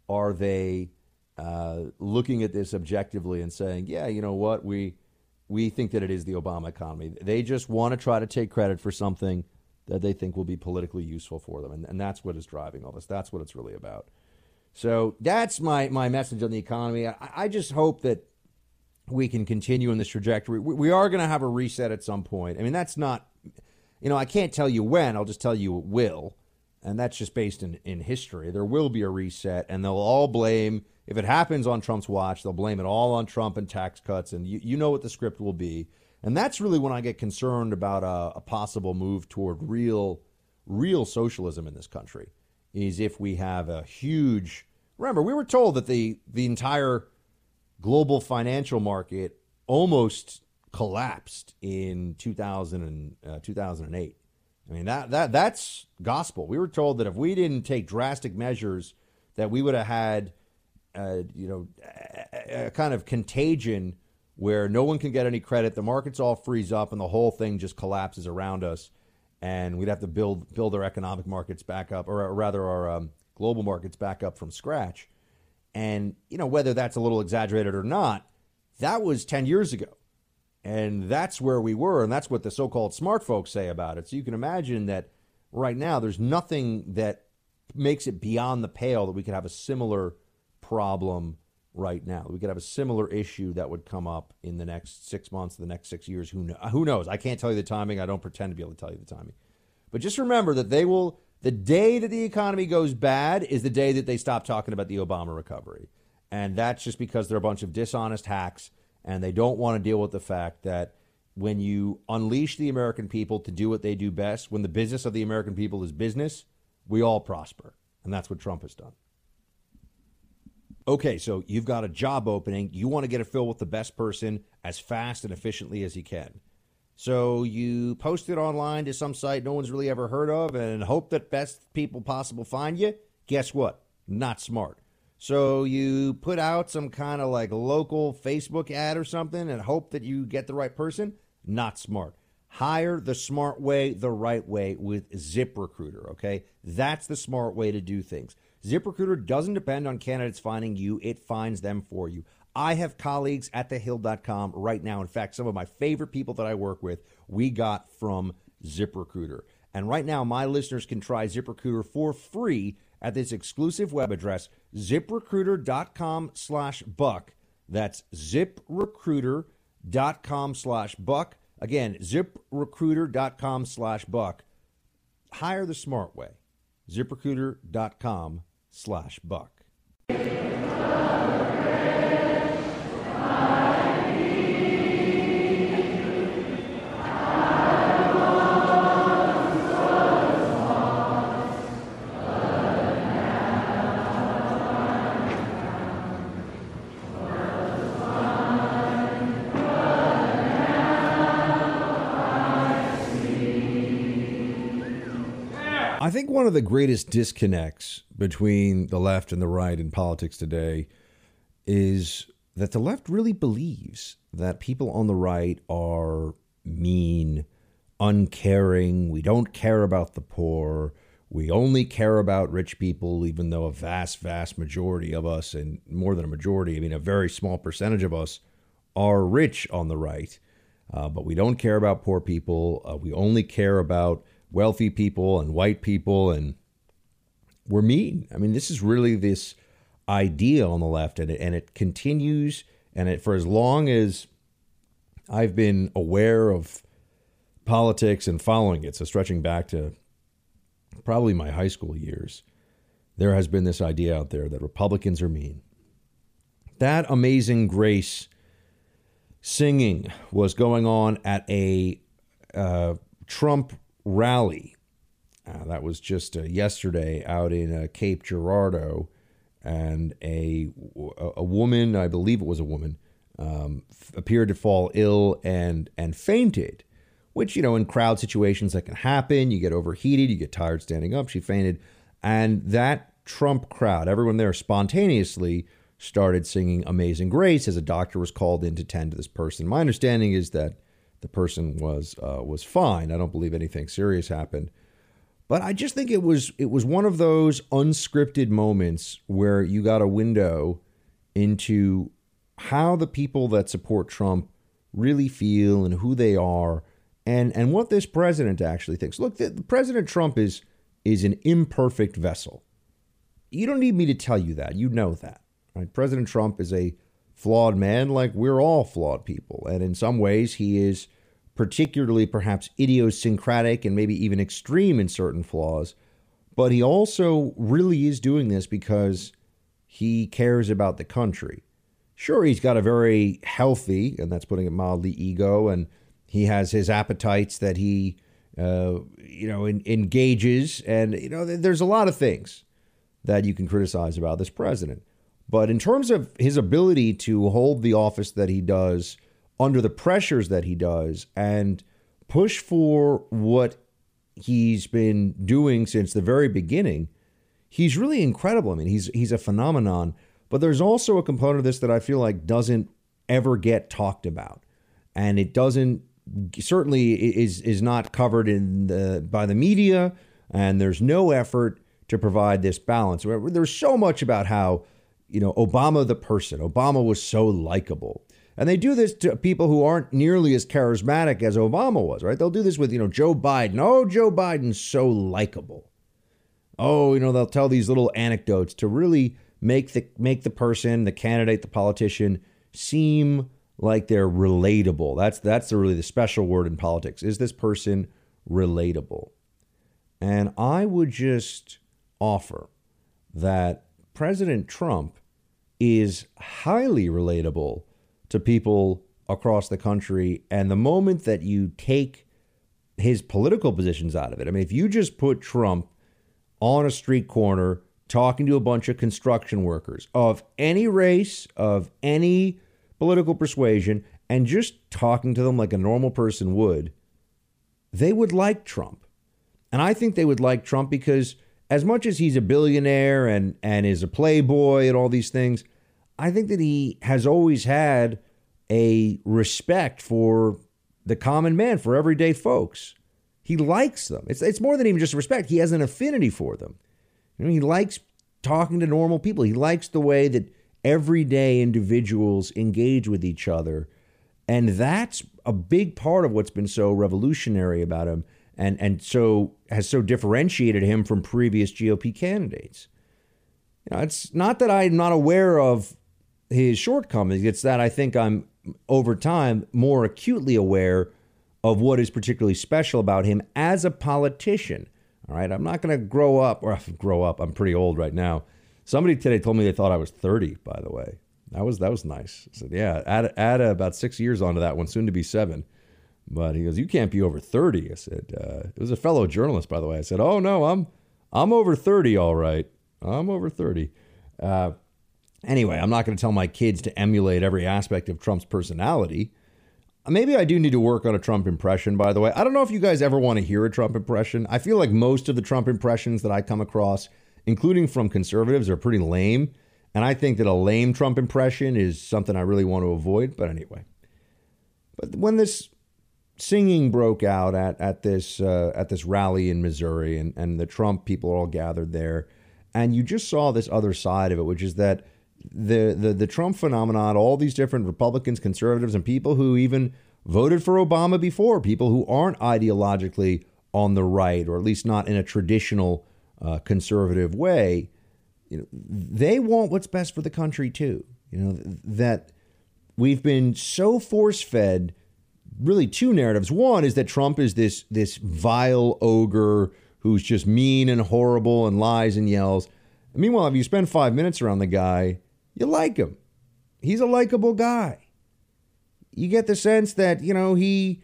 are they uh, looking at this objectively and saying, "Yeah, you know what? We we think that it is the Obama economy." They just want to try to take credit for something that they think will be politically useful for them, and, and that's what is driving all this. That's what it's really about. So that's my my message on the economy. I, I just hope that we can continue in this trajectory. We, we are going to have a reset at some point. I mean, that's not, you know, I can't tell you when. I'll just tell you it will, and that's just based in in history. There will be a reset, and they'll all blame if it happens on Trump's watch, they'll blame it all on Trump and tax cuts, and you, you know what the script will be. And that's really when I get concerned about a, a possible move toward real, real socialism in this country. Is if we have a huge. Remember, we were told that the the entire global financial market almost collapsed in 2000 and, uh, 2008. I mean that that that's gospel. We were told that if we didn't take drastic measures, that we would have had uh, you know, a, a kind of contagion where no one can get any credit. The markets all freeze up, and the whole thing just collapses around us. And we'd have to build build our economic markets back up, or rather, our um, global markets back up from scratch. And you know, whether that's a little exaggerated or not, that was ten years ago, and that's where we were, and that's what the so-called smart folks say about it. So you can imagine that right now, there's nothing that makes it beyond the pale that we could have a similar problem right now. We could have a similar issue that would come up in the next six months, the next six years. Who know, Who knows? I can't tell you the timing. I don't pretend to be able to tell you the timing. But just remember that they will. The day that the economy goes bad is the day that they stop talking about the Obama recovery, and that's just because they're a bunch of dishonest hacks, and they don't want to deal with the fact that when you unleash the American people to do what they do best, when the business of the American people is business, we all prosper, and that's what Trump has done. Okay, so you've got a job opening. You want to get it filled with the best person as fast and efficiently as you can. So you post it online to some site no one's really ever heard of and hope that best people possible find you. Guess what? Not smart. So you put out some kind of like local Facebook ad or something and hope that you get the right person. Not smart. Hire the smart way, the right way with ZipRecruiter, okay? That's the smart way to do things. ZipRecruiter doesn't depend on candidates finding you, it finds them for you. I have colleagues at thehill.com right now. In fact, some of my favorite people that I work with, we got from ZipRecruiter. And right now, my listeners can try ZipRecruiter for free at this exclusive web address, ziprecruiter.com slash buck. That's ziprecruiter.com slash buck. Again, ziprecruiter.com slash buck. Hire the smart way. ziprecruiter.com slash buck. One of the greatest disconnects between the left and the right in politics today is that the left really believes that people on the right are mean, uncaring, we don't care about the poor, we only care about rich people, even though a vast, vast majority of us, and more than a majority, I mean, a very small percentage of us are rich on the right. Uh, but we don't care about poor people. Uh, we only care about wealthy people and white people, and we're mean. I mean, this is really this idea on the left, and it, and it continues. And it, for as long as I've been aware of politics and following it, so stretching back to probably my high school years, there has been this idea out there that Republicans are mean. That amazing grace singing was going on at a uh, Trump rally. Uh, that was just uh, yesterday out in uh, Cape Girardeau, and a a woman, I believe it was a woman, um, f- appeared to fall ill and and fainted. Which you know, in crowd situations that can happen. You get overheated, you get tired standing up. She fainted, and that Trump crowd, everyone there spontaneously started singing Amazing Grace as a doctor was called in to tend to this person. My understanding is that the person was uh, was fine. I don't believe anything serious happened. But I just think it was it was one of those unscripted moments where you got a window into how the people that support Trump really feel and who they are and and what this president actually thinks. Look, the, the President Trump is is an imperfect vessel. You don't need me to tell you that. You know that. Right? President Trump is a flawed man like we're all flawed people. And in some ways he is particularly perhaps idiosyncratic and maybe even extreme in certain flaws. But he also really is doing this because he cares about the country. Sure, he's got a very healthy, and that's putting it mildly, ego, and he has his appetites that he, uh, you know, engages, and you know, there's a lot of things that you can criticize about this president. But in terms of his ability to hold the office that he does under the pressures that he does and push for what he's been doing since the very beginning, he's really incredible. I mean, he's he's a phenomenon. But there's also a component of this that I feel like doesn't ever get talked about, and it doesn't certainly is is not covered in the by the media, and there's no effort to provide this balance. There's so much about how you know Obama the person. Obama was so likable. And they do this to people who aren't nearly as charismatic as Obama was, right? They'll do this with, you know, Joe Biden. Oh, Joe Biden's so likable. Oh, you know, they'll tell these little anecdotes to really make the make the person, the candidate, the politician seem like they're relatable. That's that's really the special word in politics. Is this person relatable? And I would just offer that President Trump is highly relatable to people across the country. And the moment that you take his political positions out of it, I mean, if you just put Trump on a street corner talking to a bunch of construction workers of any race, of any political persuasion, and just talking to them like a normal person would, they would like Trump. And I think they would like Trump because as much as he's a billionaire and, and is a playboy and all these things, I think that he has always had a respect for the common man, for everyday folks. He likes them. It's, it's more than even just respect. He has an affinity for them. You know, he likes talking to normal people. He likes the way that everyday individuals engage with each other. And that's a big part of what's been so revolutionary about him and, and so has so differentiated him from previous GOP candidates. You know, it's not that I'm not aware of his shortcomings. It's that I think I'm over time more acutely aware of what is particularly special about him as a politician. All right, I'm not going to grow up or <laughs> grow up. I'm pretty old right now. Somebody today told me they thought I was 30. By the way, that was that was nice. I said, yeah, add add about six years onto that one, soon to be seven. But he goes, you can't be over 30. I said, uh, it was a fellow journalist, by the way. I said, oh no, I'm I'm over 30, all right. I'm over 30. Uh, Anyway, I'm not going to tell my kids to emulate every aspect of Trump's personality. maybe I do need to work on a Trump impression, by the way. I don't know if you guys ever want to hear a Trump impression. I feel like most of the Trump impressions that I come across, including from conservatives, are pretty lame. And I think that a lame Trump impression is something I really want to avoid. But anyway, but when this singing broke out at, at this uh, at this rally in Missouri, and, and the Trump people all gathered there, and you just saw this other side of it, which is that the, the the Trump phenomenon, all these different Republicans, conservatives, and people who even voted for Obama before, people who aren't ideologically on the right, or at least not in a traditional uh, conservative way, you know, they want what's best for the country too. You know that we've been so force fed. Really, two narratives. One is that Trump is this this vile ogre who's just mean and horrible and lies and yells. Meanwhile, if you spend five minutes around the guy, you like him. He's a likable guy. You get the sense that you know he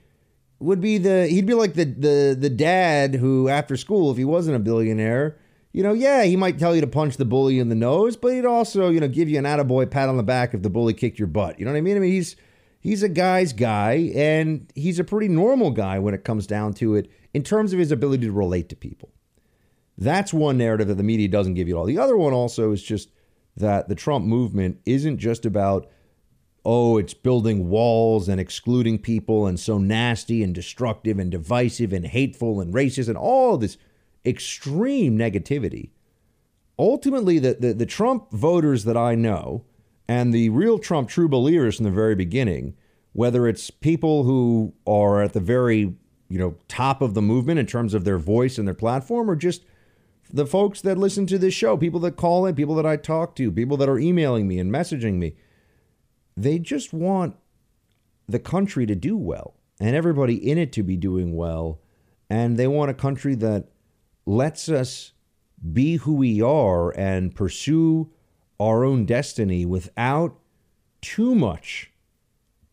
would be the he'd be like the the the dad who after school if he wasn't a billionaire you know, yeah, he might tell you to punch the bully in the nose, but he'd also, you know, give you an attaboy pat on the back if the bully kicked your butt. You know what I mean? I mean, he's he's a guy's guy, and he's a pretty normal guy when it comes down to it in terms of his ability to relate to people. That's one narrative that the media doesn't give you at all. The other one also is just that the Trump movement isn't just about, oh, it's building walls and excluding people and so nasty and destructive and divisive and hateful and racist and all this extreme negativity. Ultimately, the, the, the Trump voters that I know and the real Trump true believers from the very beginning, whether it's people who are at the very you know top of the movement in terms of their voice and their platform, or just the folks that listen to this show, people that call in, people that I talk to, people that are emailing me and messaging me, they just want the country to do well and everybody in it to be doing well. And they want a country that lets us be who we are and pursue our own destiny without too much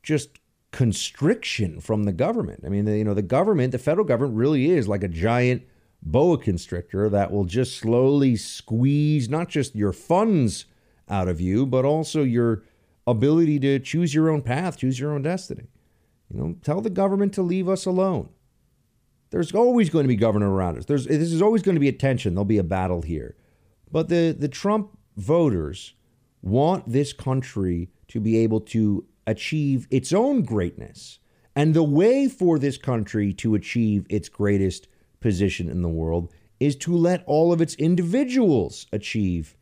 just constriction from the government. I mean, you know, the government, the federal government really is like a giant boa constrictor that will just slowly squeeze not just your funds out of you, but also your ability to choose your own path, choose your own destiny. You know, tell the government to leave us alone. There's always going to be government around us. There's this is always going to be a tension. There'll be a battle here. But the, the Trump voters want this country to be able to achieve its own greatness. And the way for this country to achieve its greatest position in the world is to let all of its individuals achieve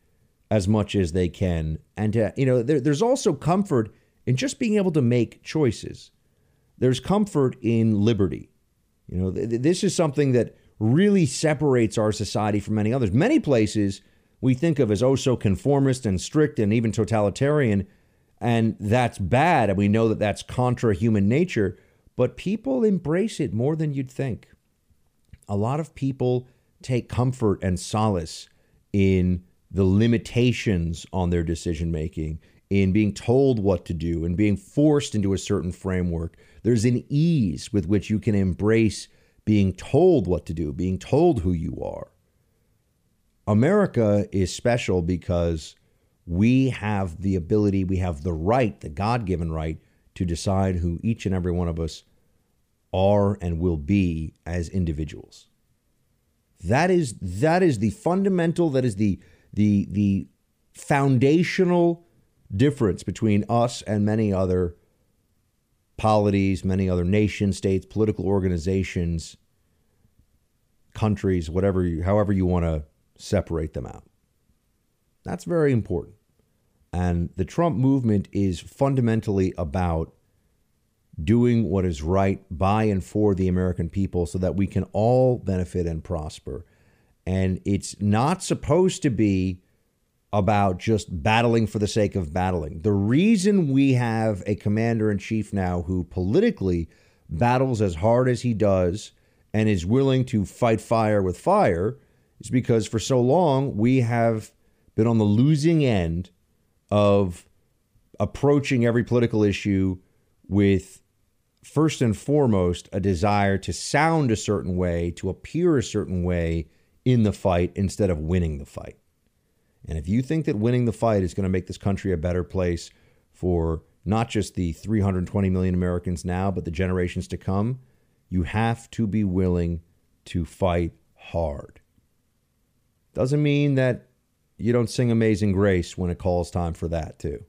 as much as they can. And, to, you know, there, there's also comfort in just being able to make choices. There's comfort in liberty. You know, th- this is something that really separates our society from many others. Many places we think of as oh so conformist and strict and even totalitarian, and that's bad, and we know that that's contra human nature. But people embrace it more than you'd think. A lot of people take comfort and solace in the limitations on their decision making, in being told what to do, and being forced into a certain framework. There's an ease with which you can embrace being told what to do, being told who you are. America is special because we have the ability, we have the right, the God given right, to decide who each and every one of us are and will be as individuals. That is that is the fundamental, that is the the the foundational difference between us and many other polities, many other nation states, political organizations, countries, whatever, you, however you want to separate them out. That's very important. And the Trump movement is fundamentally about doing what is right by and for the American people so that we can all benefit and prosper. And it's not supposed to be about just battling for the sake of battling. The reason we have a commander in chief now who politically battles as hard as he does and is willing to fight fire with fire is because for so long we have been on the losing end of approaching every political issue with first and foremost a desire to sound a certain way, to appear a certain way in the fight instead of winning the fight. And if you think that winning the fight is going to make this country a better place for not just the 320 million Americans now, but the generations to come, you have to be willing to fight hard. Doesn't mean that you don't sing Amazing Grace when it calls time for that, too.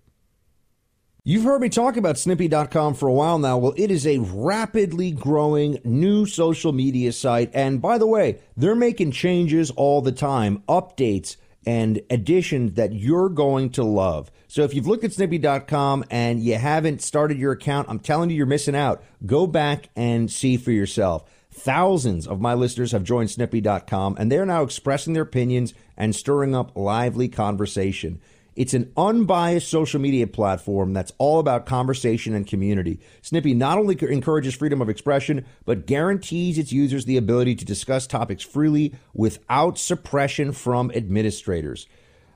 You've heard me talk about Snippy.com for a while now. Well, it is a rapidly growing new social media site. And by the way, they're making changes all the time, updates and additions that you're going to love. So if you've looked at Snippy.com and you haven't started your account, I'm telling you, you're missing out. Go back and see for yourself. Thousands of my listeners have joined Snippy.com and they're now expressing their opinions and stirring up lively conversation. It's an unbiased social media platform that's all about conversation and community. Snippy not only encourages freedom of expression, but guarantees its users the ability to discuss topics freely without suppression from administrators.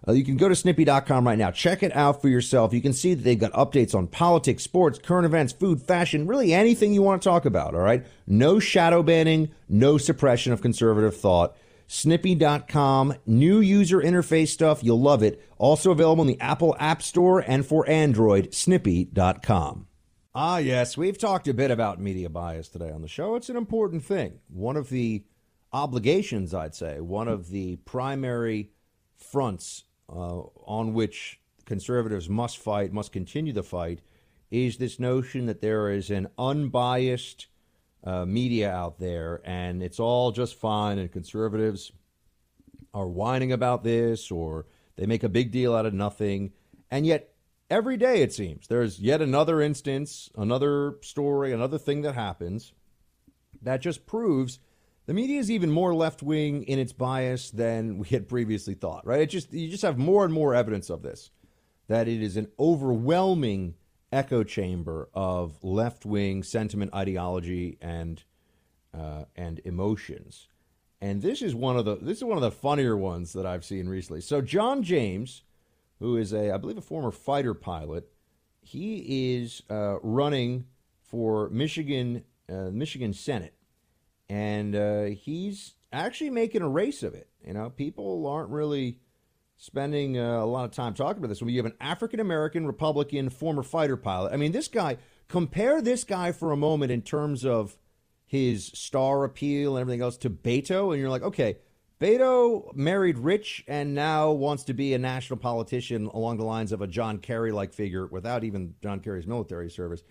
Uh, you can go to snippy.com right now. Check it out for yourself. You can see that they've got updates on politics, sports, current events, food, fashion, really anything you want to talk about, all right? No shadow banning, no suppression of conservative thought. Snippy.com, new user interface stuff. You'll love it. Also available in the Apple App Store and for Android, Snippy.com. Ah, yes, we've talked a bit about media bias today on the show. It's an important thing. One of the obligations, I'd say, one of the primary fronts uh, on which conservatives must fight, must continue the fight, is this notion that there is an unbiased uh, media out there, and it's all just fine, and conservatives are whining about this, or they make a big deal out of nothing. And yet, every day it seems there's yet another instance, another story, another thing that happens that just proves the media is even more left wing in its bias than we had previously thought. Right? It just you just have more and more evidence of this that it is an overwhelming echo chamber of left wing sentiment, ideology, and uh, and emotions. And this is one of the this is one of the funnier ones that I've seen recently. So John James, who is a I believe a former fighter pilot, he is uh, running for Michigan uh, Michigan Senate, and uh, he's actually making a race of it. You know, people aren't really spending uh, a lot of time talking about this. When you have an African American Republican former fighter pilot, I mean, this guy, compare this guy for a moment in terms of his star appeal and everything else to Beto, and you're like, okay, Beto married rich and now wants to be a national politician along the lines of a John Kerry like figure without even John Kerry's military service.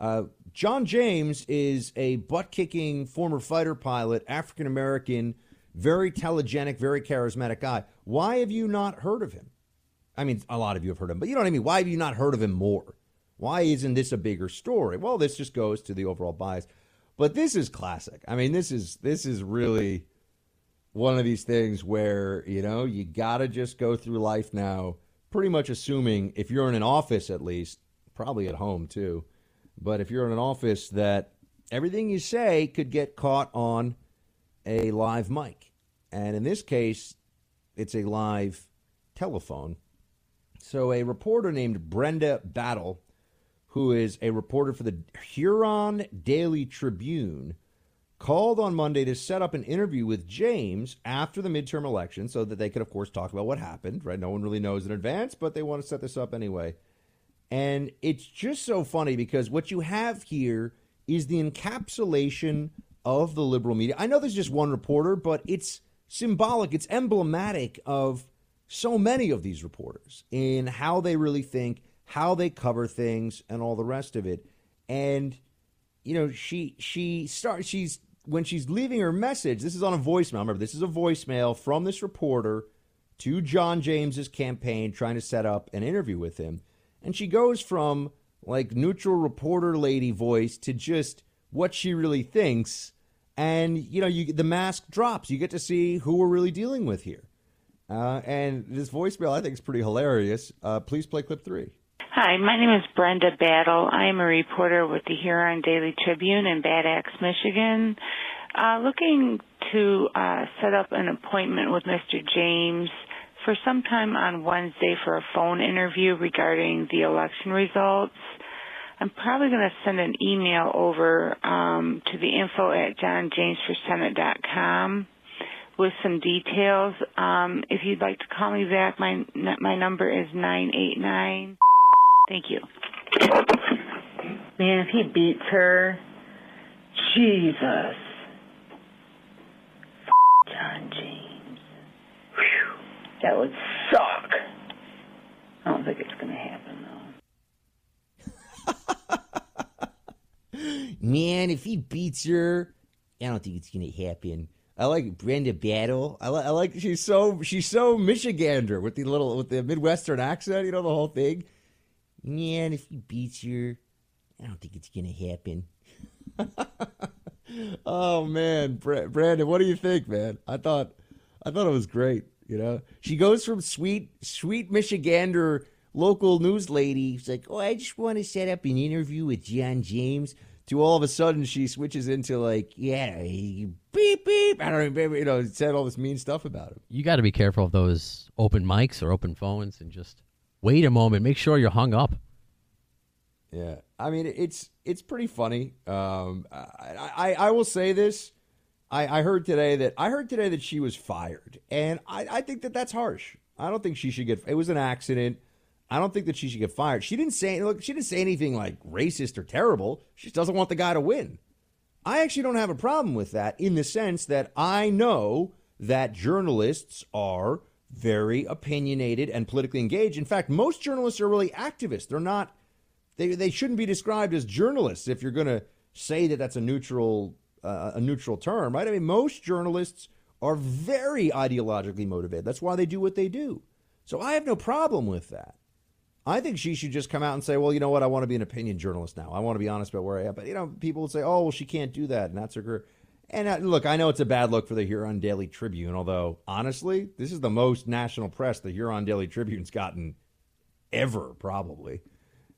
Uh, John James is a butt kicking former fighter pilot, African American very telegenic, very charismatic guy. Why have you not heard of him? I mean, a lot of you have heard of him, but you know what I mean? Why have you not heard of him more? Why isn't this a bigger story? Well, this just goes to the overall bias. But this is classic. I mean, this is this is really one of these things where, you know, you got to just go through life now pretty much assuming if you're in an office at least, probably at home too, but if you're in an office that everything you say could get caught on a live mic. And in this case, it's a live telephone. So a reporter named Brenda Battle, who is a reporter for the Huron Daily Tribune, called on Monday to set up an interview with James after the midterm election so that they could, of course, talk about what happened, right? No one really knows in advance, but they want to set this up anyway. And it's just so funny because what you have here is the encapsulation of the liberal media. I know there's just one reporter, but it's symbolic, it's emblematic of so many of these reporters in how they really think, how they cover things, and all the rest of it. And you know, she she starts she's when she's leaving her message. This is on a voicemail. Remember, this is a voicemail from this reporter to John James's campaign, trying to set up an interview with him. And she goes from like neutral reporter lady voice to just what she really thinks and you know you the mask drops you get to see who we're really dealing with here uh, and this voicemail i think is pretty hilarious uh, please play clip three Hi, my name is Brenda Battle. I am a reporter with the Huron Daily Tribune in Bad Axe, Michigan. Uh, looking to uh, set up an appointment with Mr. James for sometime on Wednesday for a phone interview regarding the election results. I'm probably going to send an email over um, to the info at johnjamesforsenate.com with some details. Um, if you'd like to call me back, my my number is nine eight nine. Thank you. Man, if he beats her, Jesus. John James. Whew. That would suck. I don't think it's going to happen. <laughs> Man, if he beats her, I don't think it's gonna happen. I like Brenda Battle. I, li- I like she's so she's so Michigander with the little with the Midwestern accent. You know the whole thing. Man, if he beats her, I don't think it's gonna happen. <laughs> oh man, Bra- Brandon, what do you think, man? I thought I thought it was great. You know, she goes from sweet sweet Michigander local news lady. She's like, oh, I just want to set up an interview with John James. To all of a sudden, she switches into like, yeah, he- beep beep. I don't know, you know, said all this mean stuff about him. You got to be careful of those open mics or open phones and just wait a moment. Make sure you're hung up. Yeah, I mean it's it's pretty funny. Um, I, I I will say this. I, I heard today that I heard today that she was fired, and I, I think that that's harsh. I don't think she should get. It was an accident. I don't think that she should get fired. She didn't say look. She didn't say anything like racist or terrible. She just doesn't want the guy to win. I actually don't have a problem with that in the sense that I know that journalists are very opinionated and politically engaged. In fact, most journalists are really activists. They're not they they shouldn't be described as journalists if you're going to say that that's a neutral uh, a neutral term, right? I mean, most journalists are very ideologically motivated. That's why they do what they do. So I have no problem with that. I think she should just come out and say, "Well, you know what? I want to be an opinion journalist now. I want to be honest about where I am." But you know, people would say, "Oh, well, she can't do that," and that's her career. And uh, look, I know it's a bad look for the Huron Daily Tribune, although honestly, this is the most national press the Huron Daily Tribune's gotten ever, probably.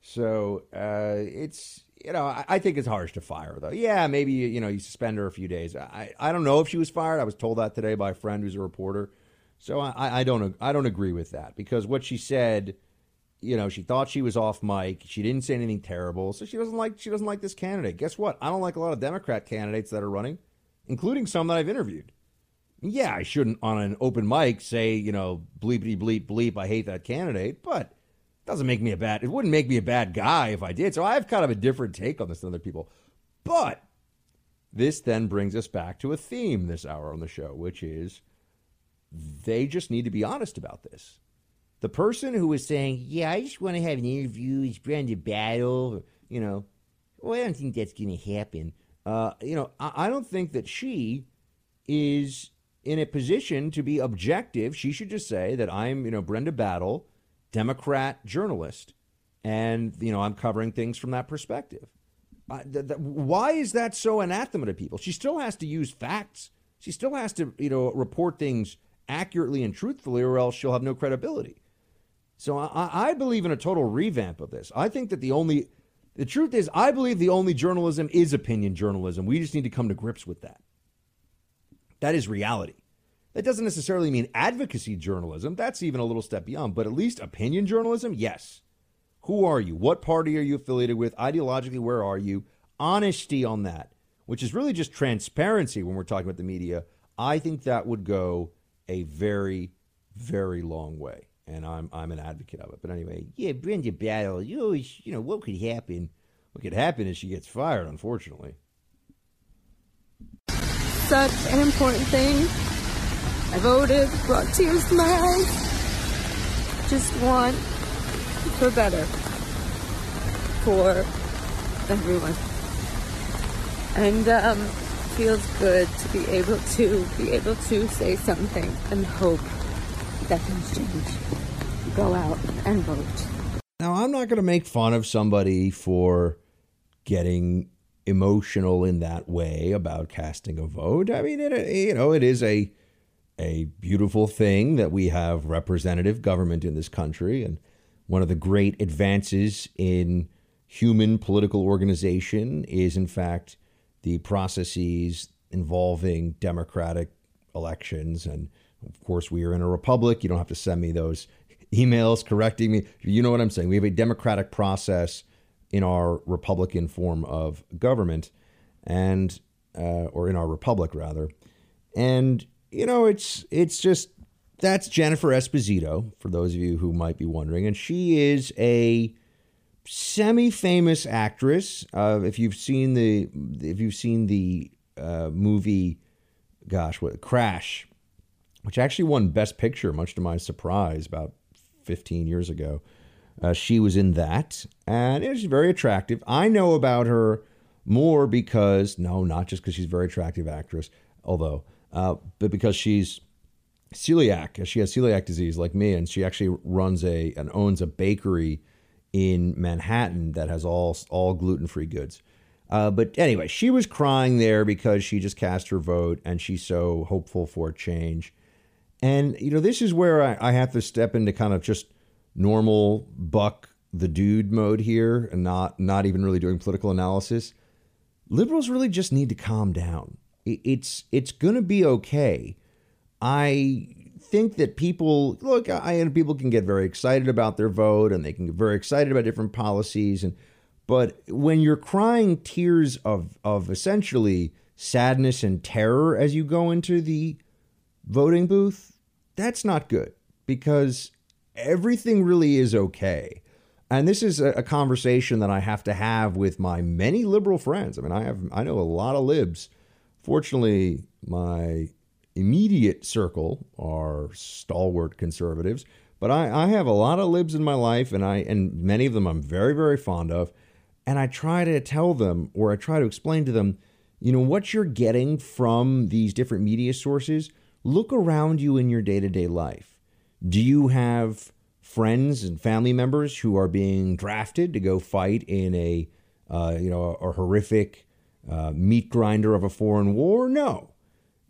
So uh, it's you know I, I think it's harsh to fire her though. Yeah, maybe you know you suspend her a few days. I I don't know if she was fired. I was told that today by a friend who's a reporter. So I, I don't I don't agree with that because what she said, you know, she thought she was off mic. She didn't say anything terrible, so she doesn't like she doesn't like this candidate. Guess what? I don't like a lot of Democrat candidates that are running, including some that I've interviewed. Yeah, I shouldn't on an open mic say you know bleepity bleep bleep. I hate that candidate, but it doesn't make me a bad. It wouldn't make me a bad guy if I did. So I have kind of a different take on this than other people. But this then brings us back to a theme this hour on the show, which is they just need to be honest about this. The person who was saying, "Yeah, I just want to have an interview," is Brenda Battle. You know, well, I don't think that's going to happen. Uh, you know, I, I don't think that she is in a position to be objective. She should just say that I'm, you know, Brenda Battle, Democrat journalist, and you know, I'm covering things from that perspective. Uh, th- th- why is that so anathema to people? She still has to use facts. She still has to, you know, report things accurately and truthfully, or else she'll have no credibility. So I, I believe in a total revamp of this. I think that the only, the truth is, I believe the only journalism is opinion journalism. We just need to come to grips with that. That is reality. That doesn't necessarily mean advocacy journalism. That's even a little step beyond. But at least opinion journalism, yes. Who are you? What party are you affiliated with? Ideologically, where are you? Honesty on that, which is really just transparency when we're talking about the media. I think that would go a very, very long way. And I'm I'm an advocate of it. But anyway, yeah, Brenda Battle, you always, you know, what could happen? What could happen is she gets fired, unfortunately. Such an important thing. I voted, brought tears to my eyes. Just want for better for everyone. And um, feels good to be able to be able to say something and hope that things change. Go out and vote. Now, I'm not going to make fun of somebody for getting emotional in that way about casting a vote. I mean, it, you know, it is a a beautiful thing that we have representative government in this country, and one of the great advances in human political organization is, in fact, the processes involving democratic elections. And of course, we are in a republic. You don't have to send me those emails correcting me. You know what I'm saying. We have a democratic process in our Republican form of government, and uh, or in our republic rather, and you know it's it's just that's Jennifer Esposito for those of you who might be wondering, and she is a semi-famous actress. Uh, if you've seen the if you've seen the uh, movie, gosh, what Crash, which actually won Best Picture, much to my surprise, about 15 years ago. Uh, she was in that, and it was very attractive. I know about her more because no, not just because she's a very attractive actress, although, uh, but because she's celiac. She has celiac disease like me, and she actually runs a and owns a bakery in Manhattan that has all all gluten free goods. Uh, but anyway, she was crying there because she just cast her vote and she's so hopeful for change. And you know, this is where I, I have to step into kind of just normal buck the dude mode here and not not even really doing political analysis. Liberals really just need to calm down. It's it's going to be okay. I think that people look. I people can get very excited about their vote and they can get very excited about different policies. And but when you're crying tears of of essentially sadness and terror as you go into the voting booth, that's not good because everything really is okay. And this is a, conversation that I have to have with my many liberal friends. I mean, I have I know a lot of libs. Fortunately, my immediate circle are stalwart conservatives, but I, I have a lot of libs in my life, and I and many of them I'm very very fond of, and I try to tell them or I try to explain to them, you know, what you're getting from these different media sources. Look around you in your day to day life. Do you have friends and family members who are being drafted to go fight in a uh, you know a, a horrific uh, meat grinder of a foreign war? No.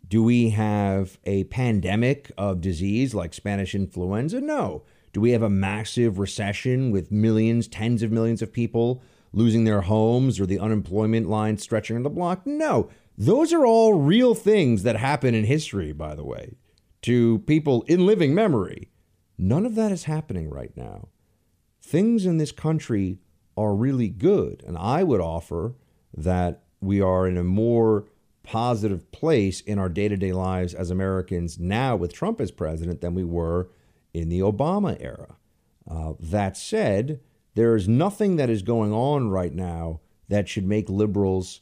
Do we have a pandemic of disease like Spanish influenza? No. Do we have a massive recession with millions, tens of millions of people losing their homes or the unemployment line stretching on the block? No. Those are all real things that happen in history, by the way, to people in living memory. None of that is happening right now. Things in this country are really good. And I would offer that we are in a more positive place in our day to day lives as Americans now with Trump as president than we were in the Obama era. Uh, that said, there is nothing that is going on right now that should make liberals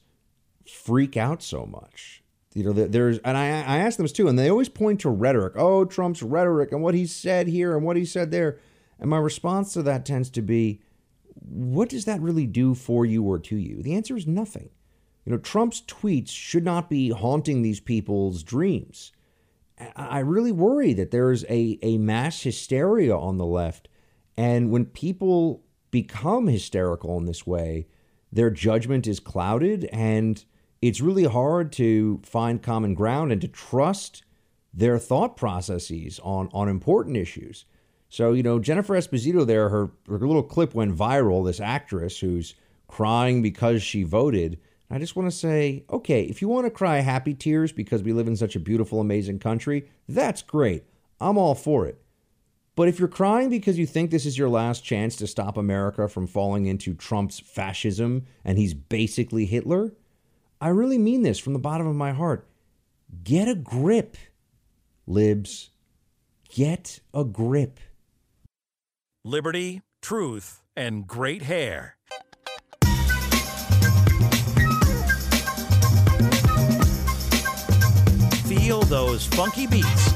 freak out so much. You know, there's, and I, I ask them too, and they always point to rhetoric. Oh, Trump's rhetoric and what he said here and what he said there. And my response to that tends to be, what does that really do for you or to you? The answer is nothing. You know, Trump's tweets should not be haunting these people's dreams. I really worry that there's a, a mass hysteria on the left. And when people become hysterical in this way, their judgment is clouded and it's really hard to find common ground and to trust their thought processes on, on important issues. So, you know, Jennifer Esposito there, her, her little clip went viral, this actress who's crying because she voted. I just want to say, okay, if you want to cry happy tears because we live in such a beautiful, amazing country, that's great. I'm all for it. But if you're crying because you think this is your last chance to stop America from falling into Trump's fascism and he's basically Hitler, I really mean this from the bottom of my heart. Get a grip, libs. Get a grip. Liberty, truth, and great hair. Feel those funky beats.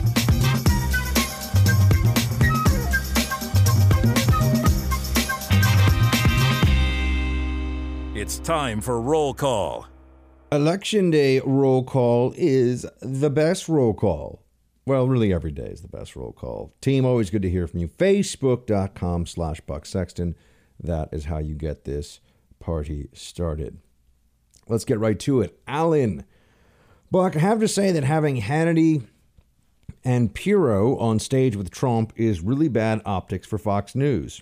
It's time for roll call. Election day roll call is the best roll call. Well, really every day is the best roll call. Team, always good to hear from you. Facebook.com slash Buck Sexton. That is how you get this party started. Let's get right to it. Alan Buck, I have to say that having Hannity and Pirro on stage with Trump is really bad optics for Fox News.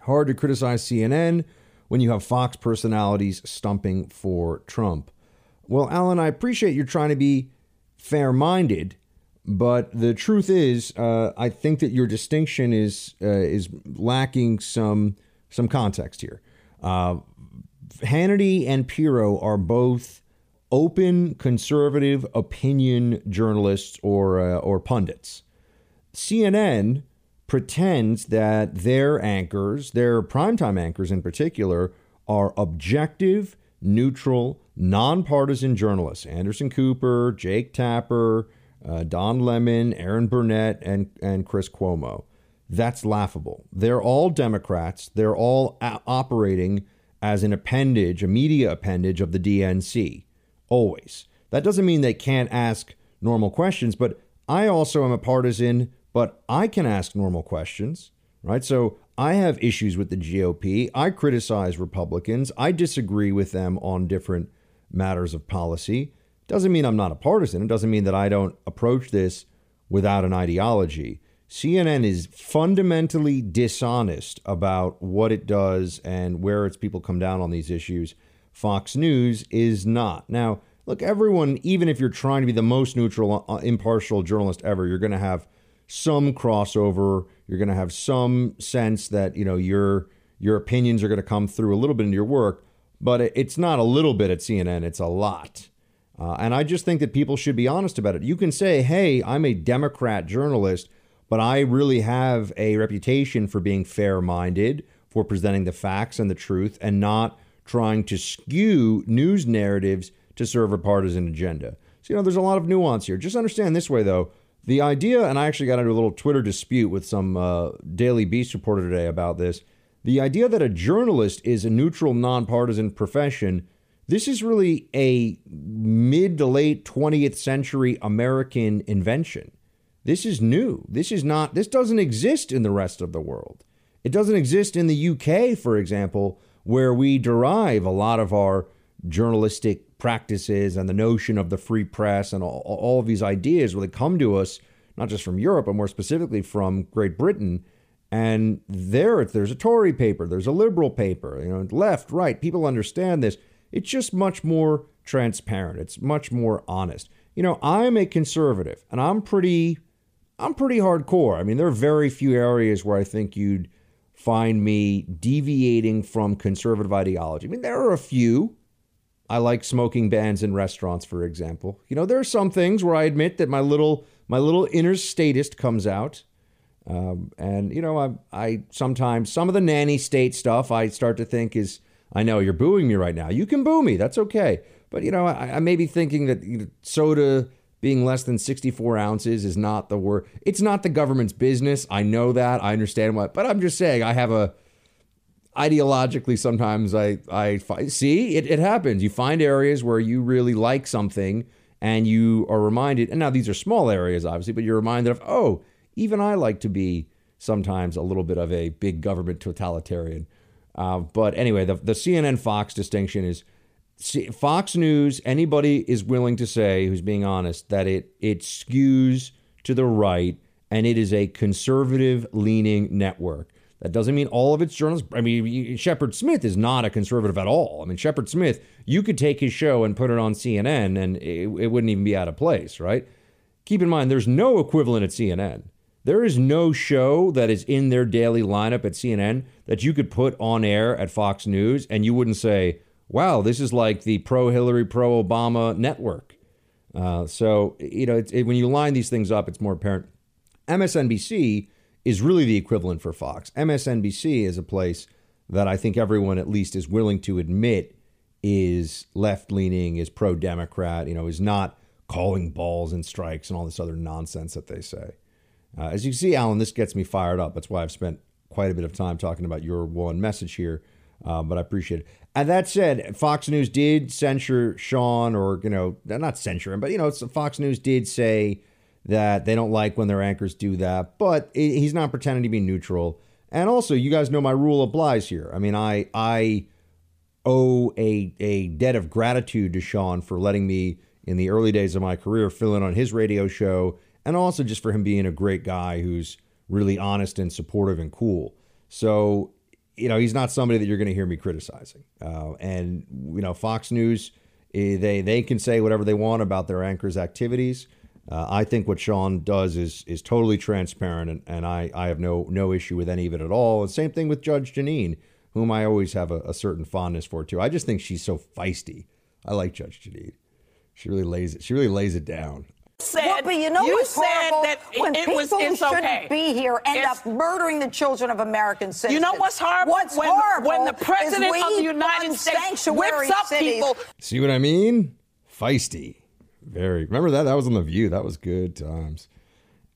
Hard to criticize CNN when you have Fox personalities stumping for Trump. Well, Alan, I appreciate you're trying to be fair minded, but the truth is, uh, I think that your distinction is uh, is lacking some some context here. Uh, Hannity and Pirro are both open conservative opinion journalists or uh, or pundits. CNN pretends that their anchors, their primetime anchors in particular, are objective, neutral, nonpartisan journalists. Anderson Cooper, Jake Tapper, uh, Don Lemon, Erin Burnett, and, and Chris Cuomo. That's laughable. They're all Democrats. They're all a- operating as an appendage, a media appendage of the DNC, always. That doesn't mean they can't ask normal questions, but I also am a partisan, but I can ask normal questions, right? So I have issues with the GOP. I criticize Republicans. I disagree with them on different matters of policy. Doesn't mean I'm not a partisan. It doesn't mean that I don't approach this without an ideology. CNN is fundamentally dishonest about what it does and where its people come down on these issues. Fox News is not. Now, look, everyone, even if you're trying to be the most neutral, uh, impartial journalist ever, you're going to have some crossover. You're going to have some sense that you know your your opinions are going to come through a little bit in your work, but it's not a little bit at CNN. It's a lot. Uh, and I just think that people should be honest about it. You can say, hey, I'm a Democrat journalist, but I really have a reputation for being fair minded, for presenting the facts and the truth, and not trying to skew news narratives to serve a partisan agenda. So, you know, there's a lot of nuance here. Just understand this way, though. The idea, and I actually got into a little Twitter dispute with some uh, Daily Beast reporter today about this. The idea that a journalist is a neutral, nonpartisan profession this is really a mid to late 20th century American invention. This is new. This is not, this doesn't exist in the rest of the world. It doesn't exist in the UK, for example, where we derive a lot of our journalistic practices and the notion of the free press and all, all of these ideas they come to us, not just from Europe, but more specifically from Great Britain. And there, there's a Tory paper, there's a liberal paper, you know, left, right. People understand this. It's just much more transparent. It's much more honest. You know, I'm a conservative and I'm pretty I'm pretty hardcore. I mean, there are very few areas where I think you'd find me deviating from conservative ideology. I mean, there are a few. I like smoking bans in restaurants, for example. You know, there are some things where I admit that my little my little inner statist comes out. Um, and you know, I, I sometimes some of the nanny state stuff I start to think is I know you're booing me right now. You can boo me. That's okay. But, you know, I, I may be thinking that you know, soda being less than 64 ounces is not the word. It's not the government's business. I know that. I understand what, but I'm just saying I have a, ideologically sometimes I, I see it, it happens. You find areas where you really like something and you are reminded, and now these are small areas, obviously, but you're reminded of, oh, even I like to be sometimes a little bit of a big government totalitarian. Uh, but anyway, the, the CNN Fox distinction is Fox News, anybody is willing to say, who's being honest, that it, it skews to the right and it is a conservative leaning network. That doesn't mean all of its journalists. I mean, Shepard Smith is not a conservative at all. I mean, Shepard Smith, you could take his show and put it on CNN and it, it wouldn't even be out of place, right? Keep in mind, there's no equivalent at CNN. There is no show that is in their daily lineup at CNN that you could put on air at Fox News and you wouldn't say, wow, this is like the pro Hillary, pro Obama network. Uh, so, you know, it, when you line these things up, it's more apparent. MSNBC is really the equivalent for Fox. MSNBC is a place that I think everyone at least is willing to admit is left leaning, is pro Democrat, you know, is not calling balls and strikes and all this other nonsense that they say. Uh, as you see, Alan, this gets me fired up. That's why I've spent quite a bit of time talking about your one message here, uh, but I appreciate it. And that said, Fox News did censure Sean, or, you know, not censure him, but, you know, Fox News did say that they don't like when their anchors do that, but he's not pretending to be neutral. And also, you guys know my rule applies here. I mean, I, I owe a, a debt of gratitude to Sean for letting me, in the early days of my career, fill in on his radio show and also just for him being a great guy who's really honest and supportive and cool. So, you know, he's not somebody that you're going to hear me criticizing. Uh, and you know, Fox News, eh, they they can say whatever they want about their anchors' activities. Uh, I think what Sean does is is totally transparent, and, and I, I have no no issue with any of it at all. And same thing with Judge Jeanine, whom I always have a, a certain fondness for too. I just think she's so feisty. I like Judge Jeanine. She really lays it. She really lays it down. said, well, but you know you what's said horrible? that when it people was who it's shouldn't okay. be here end It's- up murdering the children of American citizens. You know what's horrible? What's when, horrible when the president of the United States whips up cities. people. See what I mean? Feisty. Very. Remember that? That was on The View. That was good times.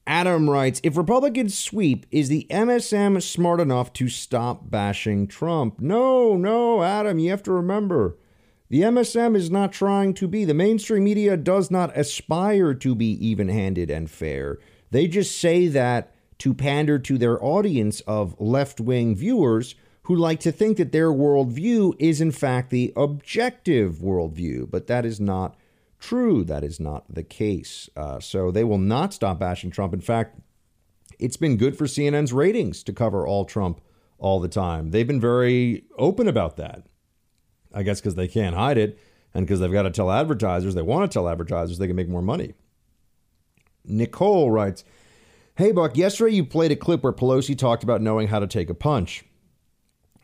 Adam writes If Republicans sweep, is the MSM smart enough to stop bashing Trump? No, no, Adam, you have to remember. The MSM is not trying to be. The mainstream media does not aspire to be even handed and fair. They just say that to pander to their audience of left wing viewers who like to think that their worldview is, in fact, the objective worldview. But that is not true. That is not the case. Uh, so they will not stop bashing Trump. In fact, it's been good for CNN's ratings to cover all Trump all the time. They've been very open about that. I guess because they can't hide it and because they've got to tell advertisers, they want to tell advertisers they can make more money. Nicole writes, Hey, Buck, yesterday you played a clip where Pelosi talked about knowing how to take a punch.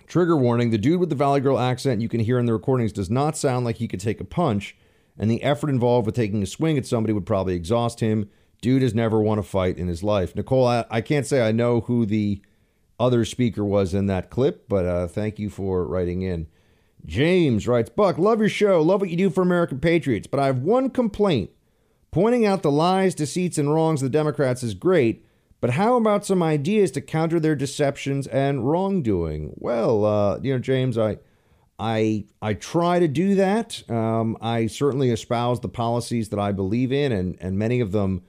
Trigger warning the dude with the Valley Girl accent you can hear in the recordings does not sound like he could take a punch, and the effort involved with taking a swing at somebody would probably exhaust him. Dude has never won a fight in his life. Nicole, I, I can't say I know who the other speaker was in that clip, but uh, thank you for writing in. James writes Buck, love your show, love what you do for American patriots, but I have one complaint. Pointing out the lies, deceits, and wrongs of the Democrats is great, but how about some ideas to counter their deceptions and wrongdoing? Well, uh, you know, James, I, I, I try to do that. Um, I certainly espouse the policies that I believe in, and and many of them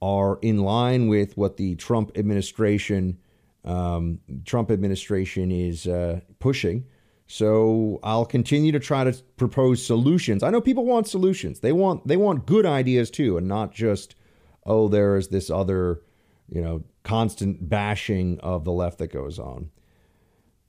are in line with what the Trump administration, um, Trump administration is uh, pushing. So I'll continue to try to propose solutions. I know people want solutions. They want they want good ideas too, and not just oh there is this other you know constant bashing of the left that goes on.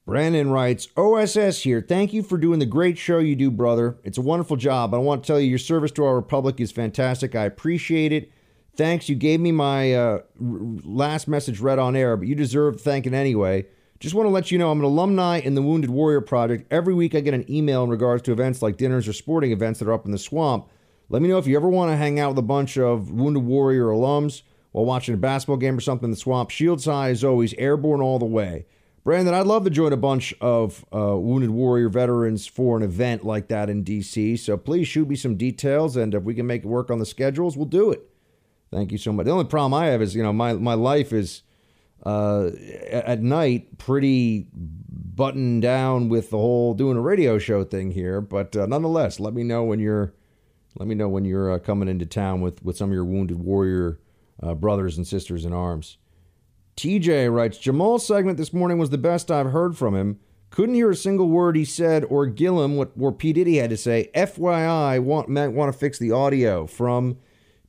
Brandon writes, OSS here. Thank you for doing the great show you do, brother. It's a wonderful job. I want to tell you your service to our republic is fantastic. I appreciate it. Thanks. You gave me my uh, last message read on air, but you deserve thanking anyway. Just want to let you know I'm an alumni in the Wounded Warrior Project. Every week I get an email in regards to events like dinners or sporting events that are up in the swamp. Let me know if you ever want to hang out with a bunch of Wounded Warrior alums while watching a basketball game or something in the swamp. Shields High is always airborne all the way. Brandon, I'd love to join a bunch of uh, Wounded Warrior veterans for an event like that in DC. So please shoot me some details, and if we can make it work on the schedules, we'll do it. Thank you so much. The only problem I have is, you know, my my life is uh, at night pretty buttoned down with the whole doing a radio show thing here. But uh, nonetheless, let me know when you're let me know when you're uh, coming into town with with some of your Wounded Warrior uh, brothers and sisters in arms. TJ writes Jamal's segment this morning was the best I've heard from him. Couldn't hear a single word he said or Gillum what, what P. Diddy had to say. FYI, want, might want to fix the audio from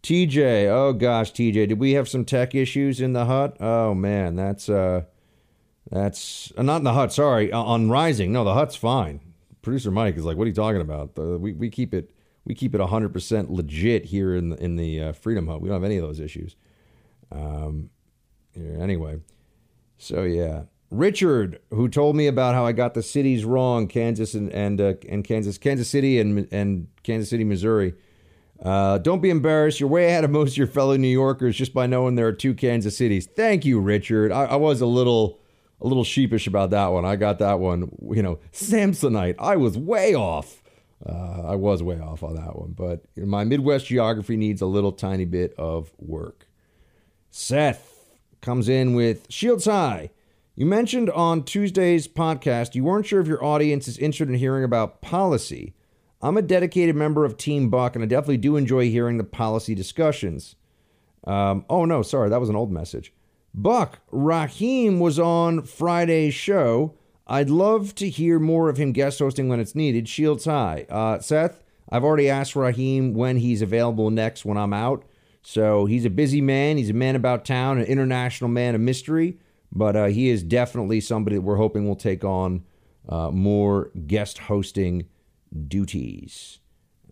TJ. Oh gosh, TJ, did we have some tech issues in the hut? Oh man, that's uh that's uh, not in the hut, sorry, uh, on Rising. No, the hut's fine. Producer Mike is like, "What are you talking about?" Uh, we we keep it we keep it 100% legit here in the, in the uh, Freedom Hut. We don't have any of those issues. Um anyway, so yeah, Richard, who told me about how I got the cities wrong, Kansas and and uh, and Kansas, Kansas City and and Kansas City, Missouri. Uh, don't be embarrassed. You're way ahead of most of your fellow New Yorkers just by knowing there are two Kansas cities. Thank you, Richard. I, I was a little a little sheepish about that one. I got that one. You know, Samsonite. I was way off. Uh, I was way off on that one, but my Midwest geography needs a little tiny bit of work. Seth comes in with Shields High. You mentioned on Tuesday's podcast you weren't sure if your audience is interested in hearing about policy. I'm a dedicated member of Team Buck, and I definitely do enjoy hearing the policy discussions. Um, oh, no, sorry, that was an old message. Buck, Raheem was on Friday's show. I'd love to hear more of him guest hosting when it's needed. Shields High. Uh, Seth, I've already asked Raheem when he's available next when I'm out. So he's a busy man. He's a man about town, an international man of mystery. But uh, he is definitely somebody that we're hoping will take on uh, more guest hosting duties.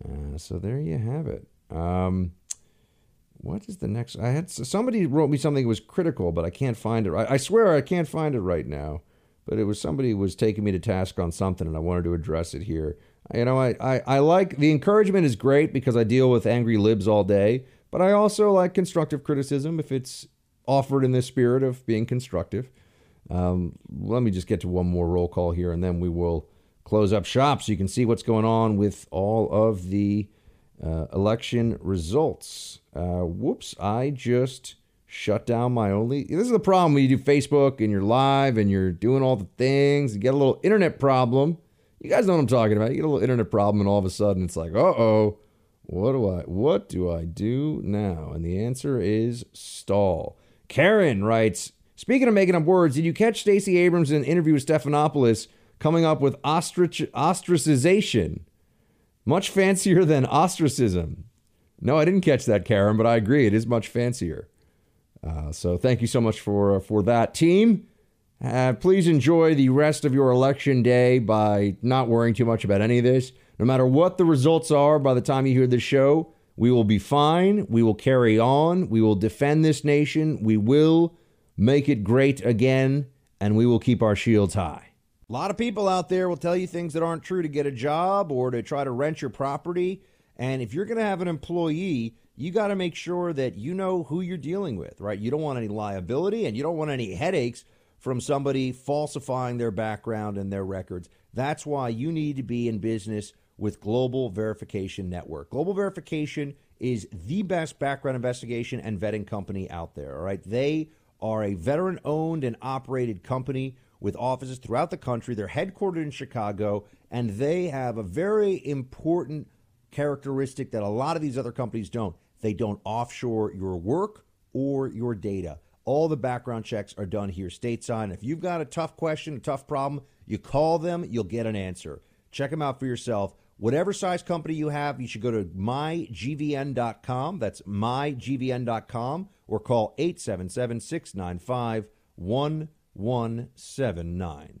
Uh, so there you have it. Um, what is the next? I had somebody wrote me something that was critical, but I can't find it. I, I swear I can't find it right now. But it was somebody was taking me to task on something, and I wanted to address it here. You know, I, I, I like the encouragement is great because I deal with angry libs all day. But I also like constructive criticism if it's offered in the spirit of being constructive. Um, let me just get to one more roll call here, and then we will close up shop so you can see what's going on with all of the uh, election results. Uh, whoops, I just shut down my only. This is the problem when you do Facebook and you're live and you're doing all the things. You get a little internet problem. You guys know what I'm talking about. You get a little internet problem, and all of a sudden it's like, uh oh, what do I what do I do now? And the answer is stall. Karen writes, speaking of making up words, did you catch Stacey Abrams in an interview with Stephanopoulos coming up with ostrich ostracization? Much fancier than ostracism. No, I didn't catch that, Karen, but I agree. It is much fancier. Uh, so thank you so much for uh, for that, team. Uh, please enjoy the rest of your election day by not worrying too much about any of this. No matter what the results are, by the time you hear this show, we will be fine. We will carry on. We will defend this nation. We will make it great again, and we will keep our shields high. A lot of people out there will tell you things that aren't true to get a job or to try to rent your property. And if you're going to have an employee, you got to make sure that you know who you're dealing with, right? You don't want any liability and you don't want any headaches from somebody falsifying their background and their records. That's why you need to be in business with Global Verification Network. Global Verification is the best background investigation and vetting company out there, all right? They are a veteran owned and operated company with offices throughout the country. They're headquartered in Chicago, and they have a very important characteristic that a lot of these other companies don't. They don't offshore your work or your data. All the background checks are done here stateside. If you've got a tough question, a tough problem, you call them, you'll get an answer. Check them out for yourself. Whatever size company you have, you should go to mygvn.com. That's mygvn.com or call 877 695 1179.